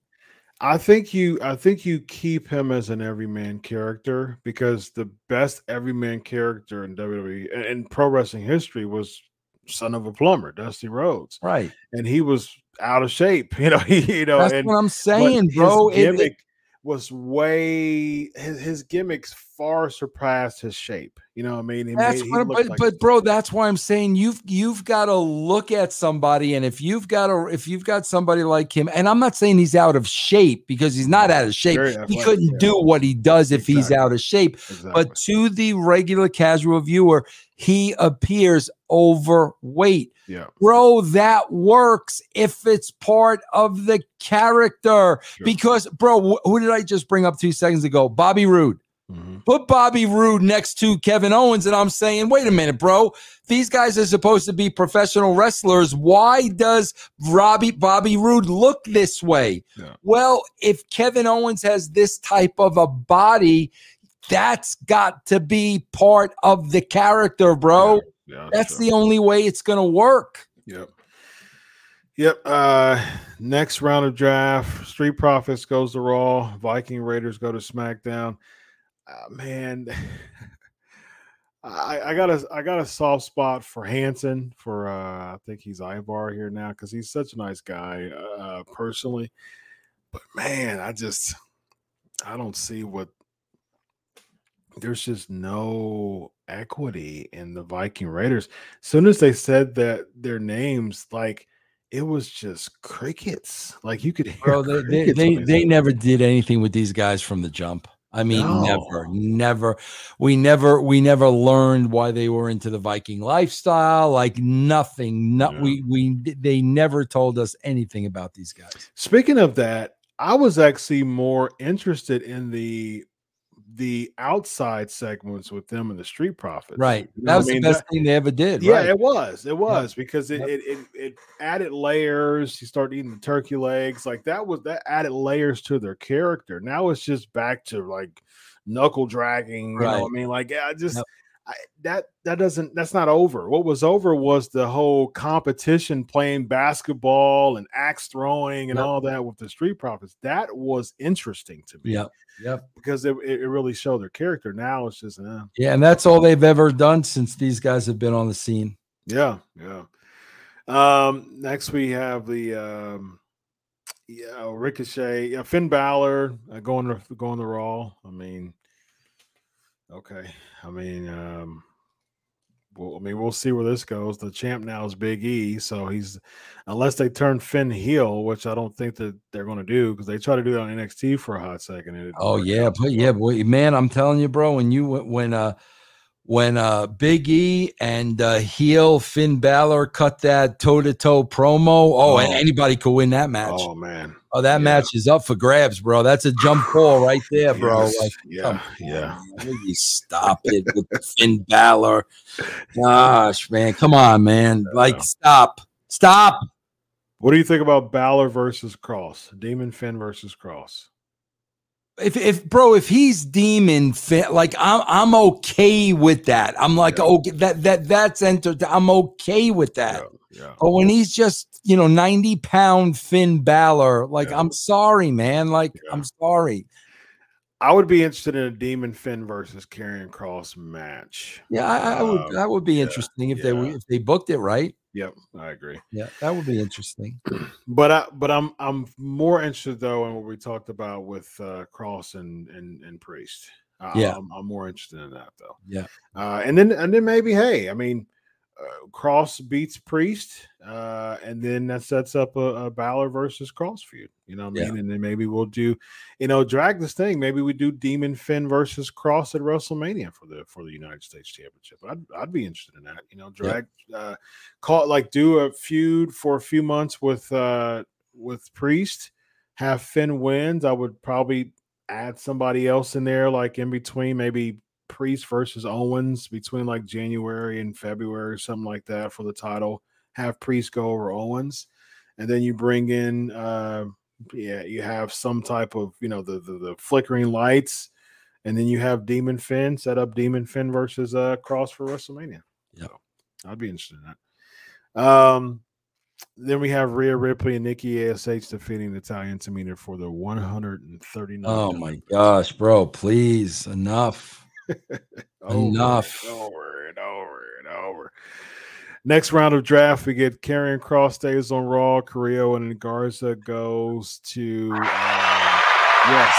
A: I think you I think you keep him as an everyman character because the best everyman character in WWE and pro wrestling history was son of a plumber, Dusty Rhodes.
B: Right.
A: And he was out of shape, you know, he, you know,
B: That's
A: and,
B: what I'm saying, bro.
A: Gimmick, it, it, was way his, his gimmicks far surpassed his shape. You know what I mean?
B: He that's made, what, but, like but bro, that's why I'm saying you've you've got to look at somebody, and if you've got a if you've got somebody like him, and I'm not saying he's out of shape because he's not out of shape. he couldn't yeah. do what he does if exactly. he's out of shape. Exactly. But to the regular casual viewer, he appears overweight.
A: Yeah.
B: Bro, that works if it's part of the character. Sure. Because, bro, who did I just bring up two seconds ago? Bobby Roode. Mm-hmm. Put Bobby Roode next to Kevin Owens, and I'm saying, wait a minute, bro. These guys are supposed to be professional wrestlers. Why does Robbie Bobby Roode look this way? Yeah. Well, if Kevin Owens has this type of a body, that's got to be part of the character, bro. Yeah. Yeah, That's sure. the only way it's going to work.
A: Yep. Yep. Uh, next round of draft, Street Profits goes to Raw, Viking Raiders go to SmackDown. Uh, man, I, I, got a I got a soft spot for Hanson for uh, I think he's Ivar here now because he's such a nice guy uh, personally. But man, I just I don't see what there's just no equity in the Viking Raiders. As soon as they said that their names, like it was just crickets. Like you could hear.
B: Bro, they they, they, they never did anything with these guys from the jump. I mean, no. never, never. We never, we never learned why they were into the Viking lifestyle. Like nothing. Not yeah. we, we. They never told us anything about these guys.
A: Speaking of that, I was actually more interested in the the outside segments with them and the Street Profits.
B: Right. You know that was the mean? best that, thing they ever did.
A: Yeah,
B: right.
A: it was. It was yeah. because it, yep. it, it it added layers. You start eating the turkey legs. Like that was that added layers to their character. Now it's just back to like knuckle dragging. You right. know what I mean? Like, yeah, just yep. I, that that doesn't that's not over. What was over was the whole competition playing basketball and axe throwing and yep. all that with the Street Profits. That was interesting to me.
B: Yeah, yeah,
A: because it, it really showed their character. Now it's just uh,
B: yeah, and that's all they've ever done since these guys have been on the scene.
A: Yeah, yeah. Um, next we have the um, yeah Ricochet, yeah, Finn Balor uh, going to going the Raw. I mean Okay. I mean, um, well, I mean, we'll see where this goes. The champ now is Big E, so he's unless they turn Finn heel, which I don't think that they're going to do because they try to do that on NXT for a hot second.
B: oh yeah, but yeah, boy, man, I'm telling you, bro, when you when uh when uh Big E and uh heel Finn Balor cut that toe to toe promo, oh, oh, and anybody could win that match.
A: Oh man.
B: Oh, that yeah. match is up for grabs, bro. That's a jump ball right there, bro.
A: Yes.
B: Like,
A: yeah, yeah.
B: On, stop it with Finn Balor. Gosh, man, come on, man. Like, stop, stop.
A: What do you think about Balor versus Kross? Demon Finn versus Kross?
B: If if bro, if he's demon fit, like I'm I'm okay with that. I'm like yeah. okay that that that's entered. I'm okay with that. Yeah, yeah. But when he's just you know 90 pound Finn Balor, like I'm sorry, man. Like I'm sorry.
A: I would be interested in a Demon Finn versus Karrion Kross match.
B: Yeah, I, I would. Um, that would be interesting if they if they booked it right.
A: Yep, I agree.
B: Yeah, that would be interesting.
A: but I, but I'm I'm more interested though in what we talked about with uh, Kross and and, and Priest. Uh,
B: yeah,
A: I'm, I'm, more interested in that though.
B: Yeah,
A: uh, and then and then maybe hey, I mean, uh, Kross beats Priest, uh, and then that sets up a, a Balor versus Kross feud. You know what I mean? Yeah. And then maybe we'll do, you know, drag this thing. Maybe we do Demon Finn versus Kross at WrestleMania for the for the United States Championship. I'd I'd be interested in that. You know, drag, yeah. uh, call it like do a feud for a few months with uh with Priest, have Finn wins. I would probably add somebody else in there, like in between, maybe Priest versus Owens between like January and February or something like that for the title. Have Priest go over Owens, and then you bring in, uh, yeah, you have some type of you know the the, the flickering lights, and then you have Demon Finn set up Demon Finn versus uh Kross for WrestleMania.
B: Yeah, so
A: I'd be interested in that. Um, then we have Rhea Ripley and Nikki Ash defeating Natalya and Tamina for the 139.
B: Oh my gosh, bro! Please, enough. Enough.
A: And over and over and over. Next round of draft, we get Karrion Kross stays on Raw. Carrillo and Garza goes to um, yes.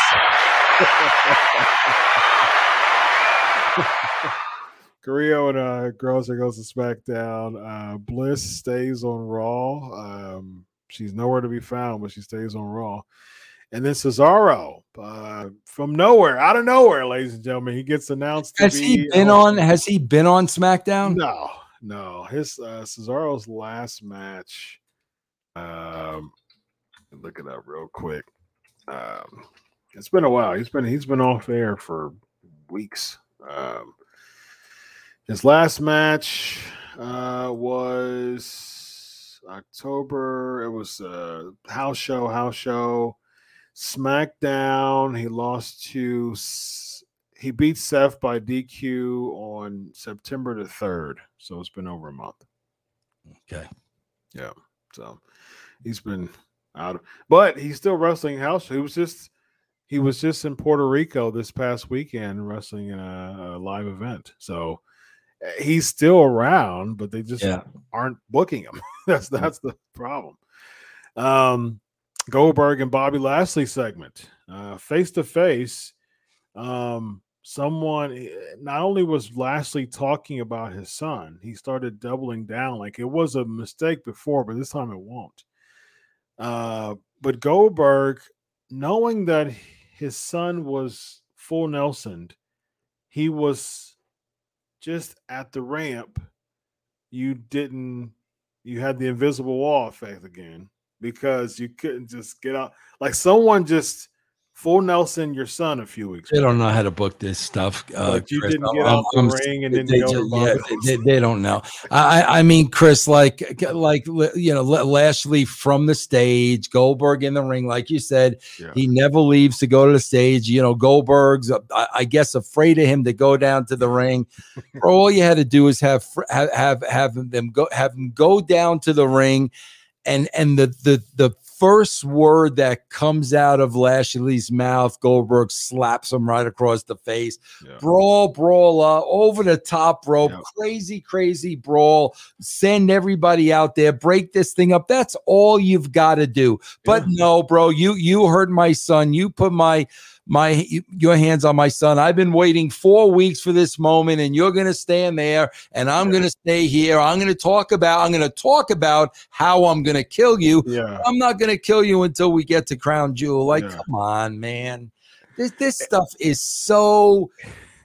A: Carrillo and uh, Garza goes to SmackDown. Uh, Bliss stays on Raw. Um, she's nowhere to be found, but she stays on Raw. And then Cesaro uh, from nowhere, out of nowhere, ladies and gentlemen, he gets announced.
B: Has be he been on? Has he been on SmackDown?
A: No, no. His uh, Cesaro's last match. Um, look it up real quick. Um, it's been a while. He's been he's been off air for weeks. Um, his last match uh, was October. It was a house show. House show. SmackDown, he lost to he beat Seth by DQ on September the 3rd. So it's been over a month.
B: Okay.
A: Yeah. So he's been out of but he's still wrestling house. He was just he was just in Puerto Rico this past weekend wrestling in a, a live event. So eh, he's still around, but they just yeah. aren't booking him. that's that's the problem. Um Goldberg and Bobby Lashley segment. Face to face, someone eh, not only was Lashley talking about his son, he started doubling down like it was a mistake before, but this time it won't. Uh, but Goldberg, knowing that his son was full Nelson, he was just at the ramp. You didn't, you had the invisible wall effect again because you couldn't just get out. Like someone just full Nelson your son a few weeks.
B: They ago. don't know how to book this stuff.
A: Uh, like you Chris, didn't get out I'm, the ring and then
B: they,
A: just,
B: yeah, they, they, don't know. I, I mean, Chris, like like you know, Lashley from the stage, Goldberg in the ring, like you said, yeah. he never leaves to go to the stage. You know, Goldberg's, uh, I, I guess, afraid of him to go down to the ring. All you had to do is have have have have them go have him go down to the ring and and the the the first word that comes out of Lashley's mouth, Goldberg slaps him right across the face.
A: Yeah.
B: Brawl, brawler, uh, over the top rope,
A: Yeah.
B: crazy, crazy brawl. Send everybody out there, break this thing up. That's all you've got to do. But
A: Yeah.
B: no, bro, you you hurt my son. You put my my your hands on my son. I've been waiting four weeks for this moment, and you're gonna stand there, and I'm
A: Yeah.
B: gonna stay here. I'm gonna talk about. I'm gonna talk about how I'm gonna kill you.
A: Yeah.
B: I'm not gonna kill you until we get to Crown Jewel. Like,
A: Yeah.
B: come on, man. This this eh stuff is so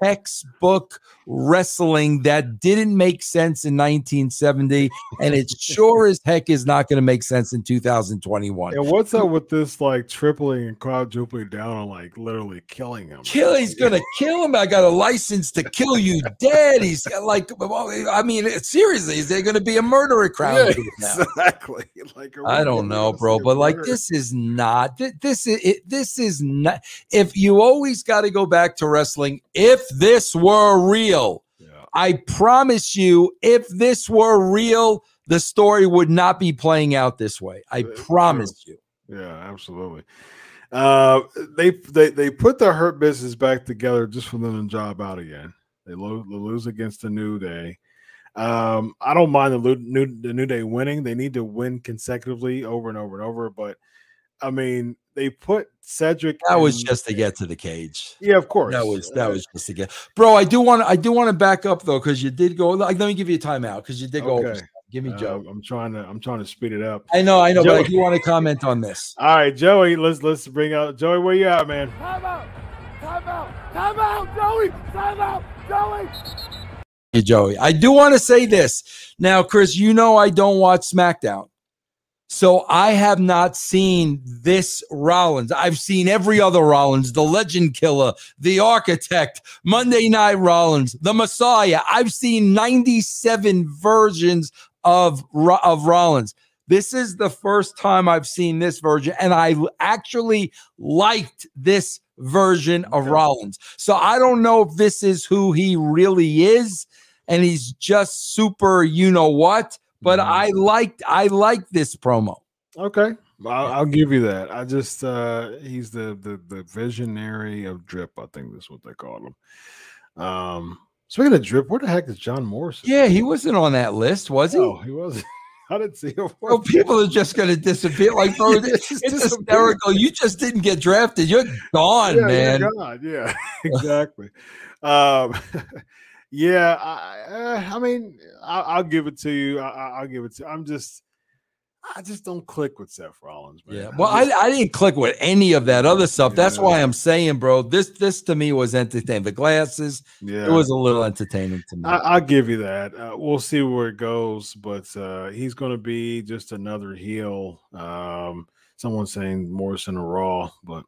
B: textbook wrestling that didn't make sense in 1970, and it sure as heck is not going to make sense in 2021.
A: And what's up with this like tripling and quadrupling down on like literally killing him?
B: Kill, he's gonna kill him. I got a license to kill you dead. He's got, like, I mean, seriously, is there gonna be a murder at Crown
A: Yeah, exactly. Like
B: I don't know, bro, but like this is not this is it, this is not. If you always got to go back to wrestling, if this were real,
A: Yeah.
B: I promise you, if this were real, the story would not be playing out this way. I
A: Uh,
B: promise you.
A: Yeah, absolutely. Uh, they they they put the hurt business back together just for them to job out again. They lose, they lose against the New Day. Um, I don't mind the new the New Day winning. They need to win consecutively over and over and over. But I mean, they put Cedric.
B: That was just to get to the cage.
A: yeah, of course.
B: That was that
A: Uh,
B: was just to get, bro. I do want to I do want to back up though because you did go. Like, let me give you a timeout because you did go.
A: Okay.
B: Give me
A: uh,
B: Joe.
A: I'm trying to I'm trying to speed it up.
B: I know, I know, but I do want to comment on this.
A: All right, Joey, let's let's bring out Joey. Where you at, man?
C: Time out! Time out! Time out, Joey! Time out, Joey!
B: you, Joey. I do want to say this. Now, Chris, you know I don't watch SmackDown. So I have not seen this Rollins. I've seen every other Rollins, the Legend Killer, the Architect, Monday Night Rollins, the Messiah. I've seen 97 versions of of Rollins. This is the first time I've seen this version, and I actually liked this version of
A: Okay.
B: Rollins. So I don't know if this is who he really is, and he's just super, you know what. But
A: Mhm.
B: I liked I liked this promo.
A: Okay, I'll, I'll give you that. I just uh he's the the the visionary of drip. I think that's what they call him. Um, speaking of drip, where the heck is John Morrison?
B: Yeah, he wasn't on that list, was he?
A: No, he wasn't. I didn't see him.
B: Well, people are just going to disappear. Like, bro,
A: Yeah,
B: it's
A: just
B: it's hysterical. You just didn't get drafted. You're gone,
A: yeah,
B: man.
A: Yeah, God, yeah, exactly. um, yeah, I, uh, I mean, I, I'll give it to you. I, I- I'll give it to. I'm just, I just don't click with Seth Rollins, man.
B: Yeah. Well, I,
A: just-
B: I didn't click with any of that other stuff. That's why I'm saying, bro, this this to me was entertaining. The glasses,
A: yeah,
B: it was a little entertaining to me.
A: I, I'll give you that. Uh, we'll see where it goes, but uh, he's going to be just another heel. Um, someone saying Morrison or Raw, but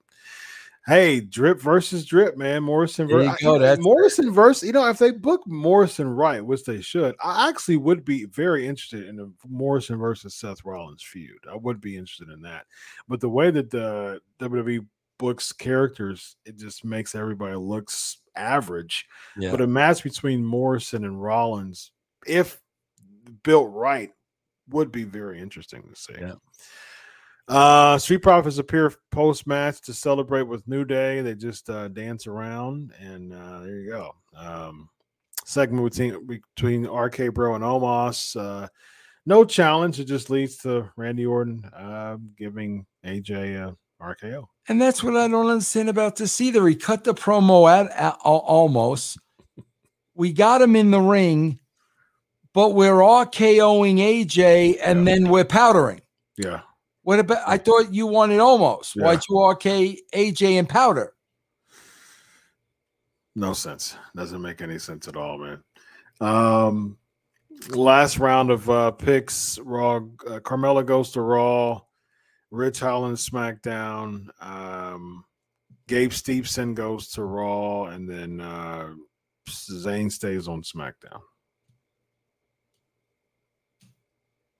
A: hey, drip versus drip, man. Morrison,
B: There
A: ver-
B: you
A: I-
B: go,
A: I- Morrison versus. You know, if they book Morrison right, which they should, I actually would be very interested in the Morrison versus Seth Rollins feud. I would be interested in that, but the way that the WWE books characters, it just makes everybody looks average.
B: yeah.
A: But a match between Morrison and Rollins, if built right, would be very interesting to see.
B: Yeah.
A: Uh, Street Profits appear post match to celebrate with New Day. They just uh, dance around, and uh, there you go. Um, segment between between RK Bro and Omos. Uh, no challenge. It just leads to Randy Orton uh, giving AJ a RKO.
B: And that's what I don't understand about this either. He cut the promo at, at al- Omos. We got him in the ring, but we're RKOing AJ and
A: Yeah.
B: then we're powdering.
A: Yeah.
B: What about? I thought you wanted Omos.
A: Yeah.
B: Why'd you RK AJ and powder?
A: No sense. Doesn't make any sense at all, man. Um, last round of uh, picks. Raw. Uh, Carmella goes to Raw. Ridge Holland SmackDown. Um, Gable Steveson goes to Raw, and then uh, Zayn stays on SmackDown.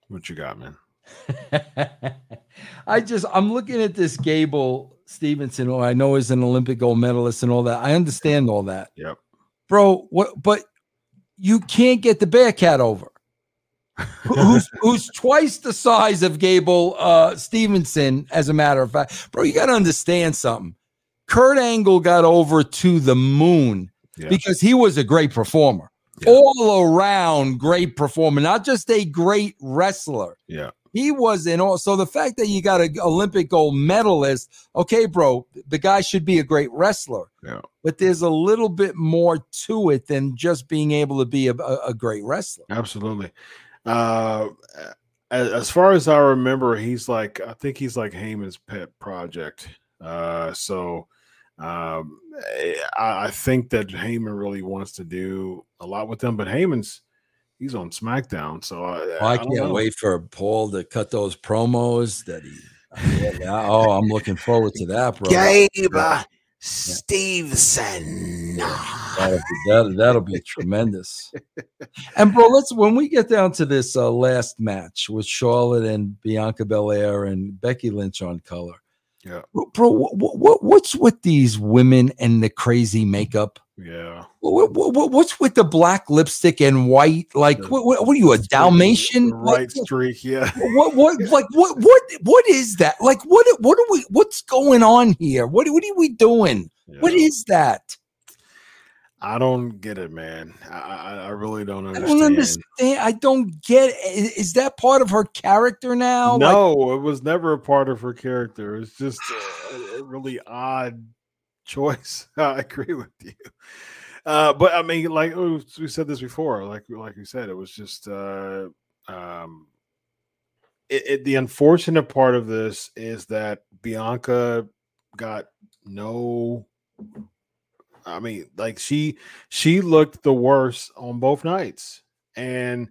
A: What you got, man?
B: I just I'm looking at this Gable Steveson, who I know is an Olympic gold medalist and all that. I understand all that,
A: Yep.
B: bro. What? But you can't get the Bearcat over. who's who's twice the size of Gable uh, Stevenson. As a matter of fact, bro, you got to understand something. Kurt Angle got over to the moon
A: Yeah.
B: because he was a great performer,
A: Yeah.
B: all around great performer, not just a great wrestler.
A: Yeah.
B: He was in all. So the fact that you got an Olympic gold medalist, okay, bro, the guy should be a great wrestler.
A: Yeah.
B: But there's a little bit more to it than just being able to be a, a, great wrestler.
A: Absolutely. Uh, as, as far as I remember, he's like I think he's like Heyman's pet project. Uh, so um, I, I think that Heyman really wants to do a lot with them, but Heyman's he's on SmackDown, so I,
B: Oh, I,
A: don't
B: can't
A: know.
B: wait for Paul to cut those promos that he. Yeah, yeah. oh, I'm looking forward to that, bro.
A: Gabe
B: That'll
A: Stevenson.
B: be, that'll, that'll be tremendous. And bro, let's when we get down to this uh, last match with Charlotte and Bianca Belair and Becky Lynch on color.
A: Yeah.
B: bro. what, what, what's with these women and the crazy makeup?
A: Yeah.
B: What, what, what's with the black lipstick and white? Like,
A: The-
B: what, what, what are you, a Dalmatian?
A: Right streak, yeah.
B: what what like what what what is that like what what are we what's going on here what what are we doing what
A: Yeah.
B: is that
A: I don't get it, man. I, I, I really don't
B: i
A: understand.
B: don't understand i don't get is, is that part of her character now Like,
A: No, it was never a part of her character. It's just a, a really odd choice. I agree with you. Uh, but I mean, like oh, we said this before, like like we said, it was just uh, um, it, it, the unfortunate part of this is that Bianca got no. I mean, like she she looked the worst on both nights, and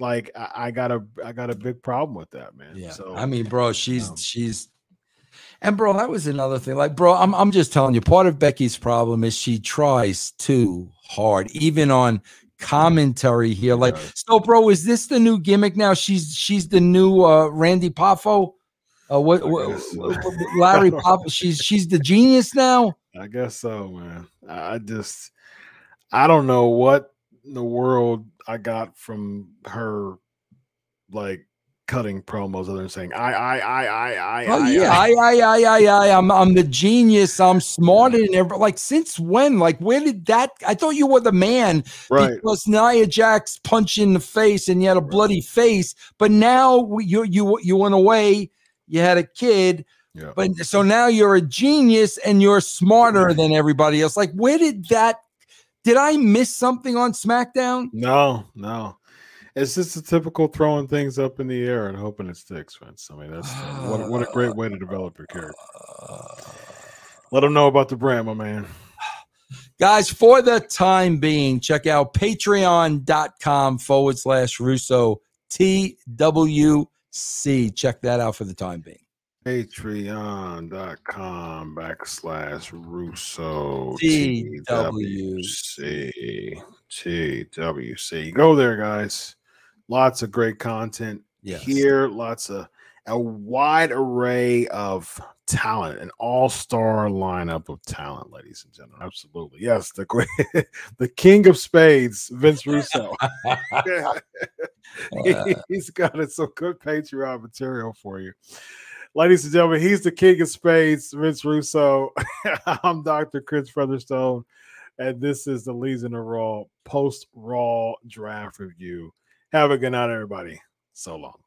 A: like I, I got a I got a big problem with that, man.
B: yeah
A: So
B: i mean bro she's
A: um,
B: she's and bro that was another thing like bro I'm, I'm just telling you part of becky's problem is she tries too hard even on commentary here like
A: does.
B: so bro is this the new gimmick now she's she's the new uh randy poffo uh, what, what, Larry Pop? She's she's the genius now.
A: I guess so, man. I just I don't know what in the world I got from her like cutting promos other than saying I I I I I
B: Oh
A: I,
B: yeah,
A: I.
B: I, I, I, I, I, I'm, I'm the genius. I'm smarter than everybody. Like since when? Like where did that? I thought you were the man
A: right.
B: because Nia Jax punched in the face and you had a bloody face. But now you, you, you went away. You had a kid.
A: Yeah.
B: But so now you're a genius and you're smarter than everybody else. Like where did that? Did I miss something on SmackDown?
A: No, no. It's just a typical throwing things up in the air and hoping it sticks, Vince. I mean, that's what, what a great way to develop your character. Let them know about the brand, my man.
B: Guys, for the time being, check out patreon.com forward slash Russo TWC. Check that out for the time being.
A: Patreon.com backslash Russo
B: TWC.
A: TWC. Go there, guys. Lots of great content
B: Yes.
A: here. Lots of a wide array of talent, an all-star lineup of talent, ladies and gentlemen. Absolutely. Yes, the great the king of spades, Vince Russo. He's got it some good Patreon material for you. Ladies and gentlemen, he's the king of spades, Vince Russo. I'm Dr. Chris Featherstone, and this is the Legion of Raw post Raw draft review. Have a good night, everybody. So long.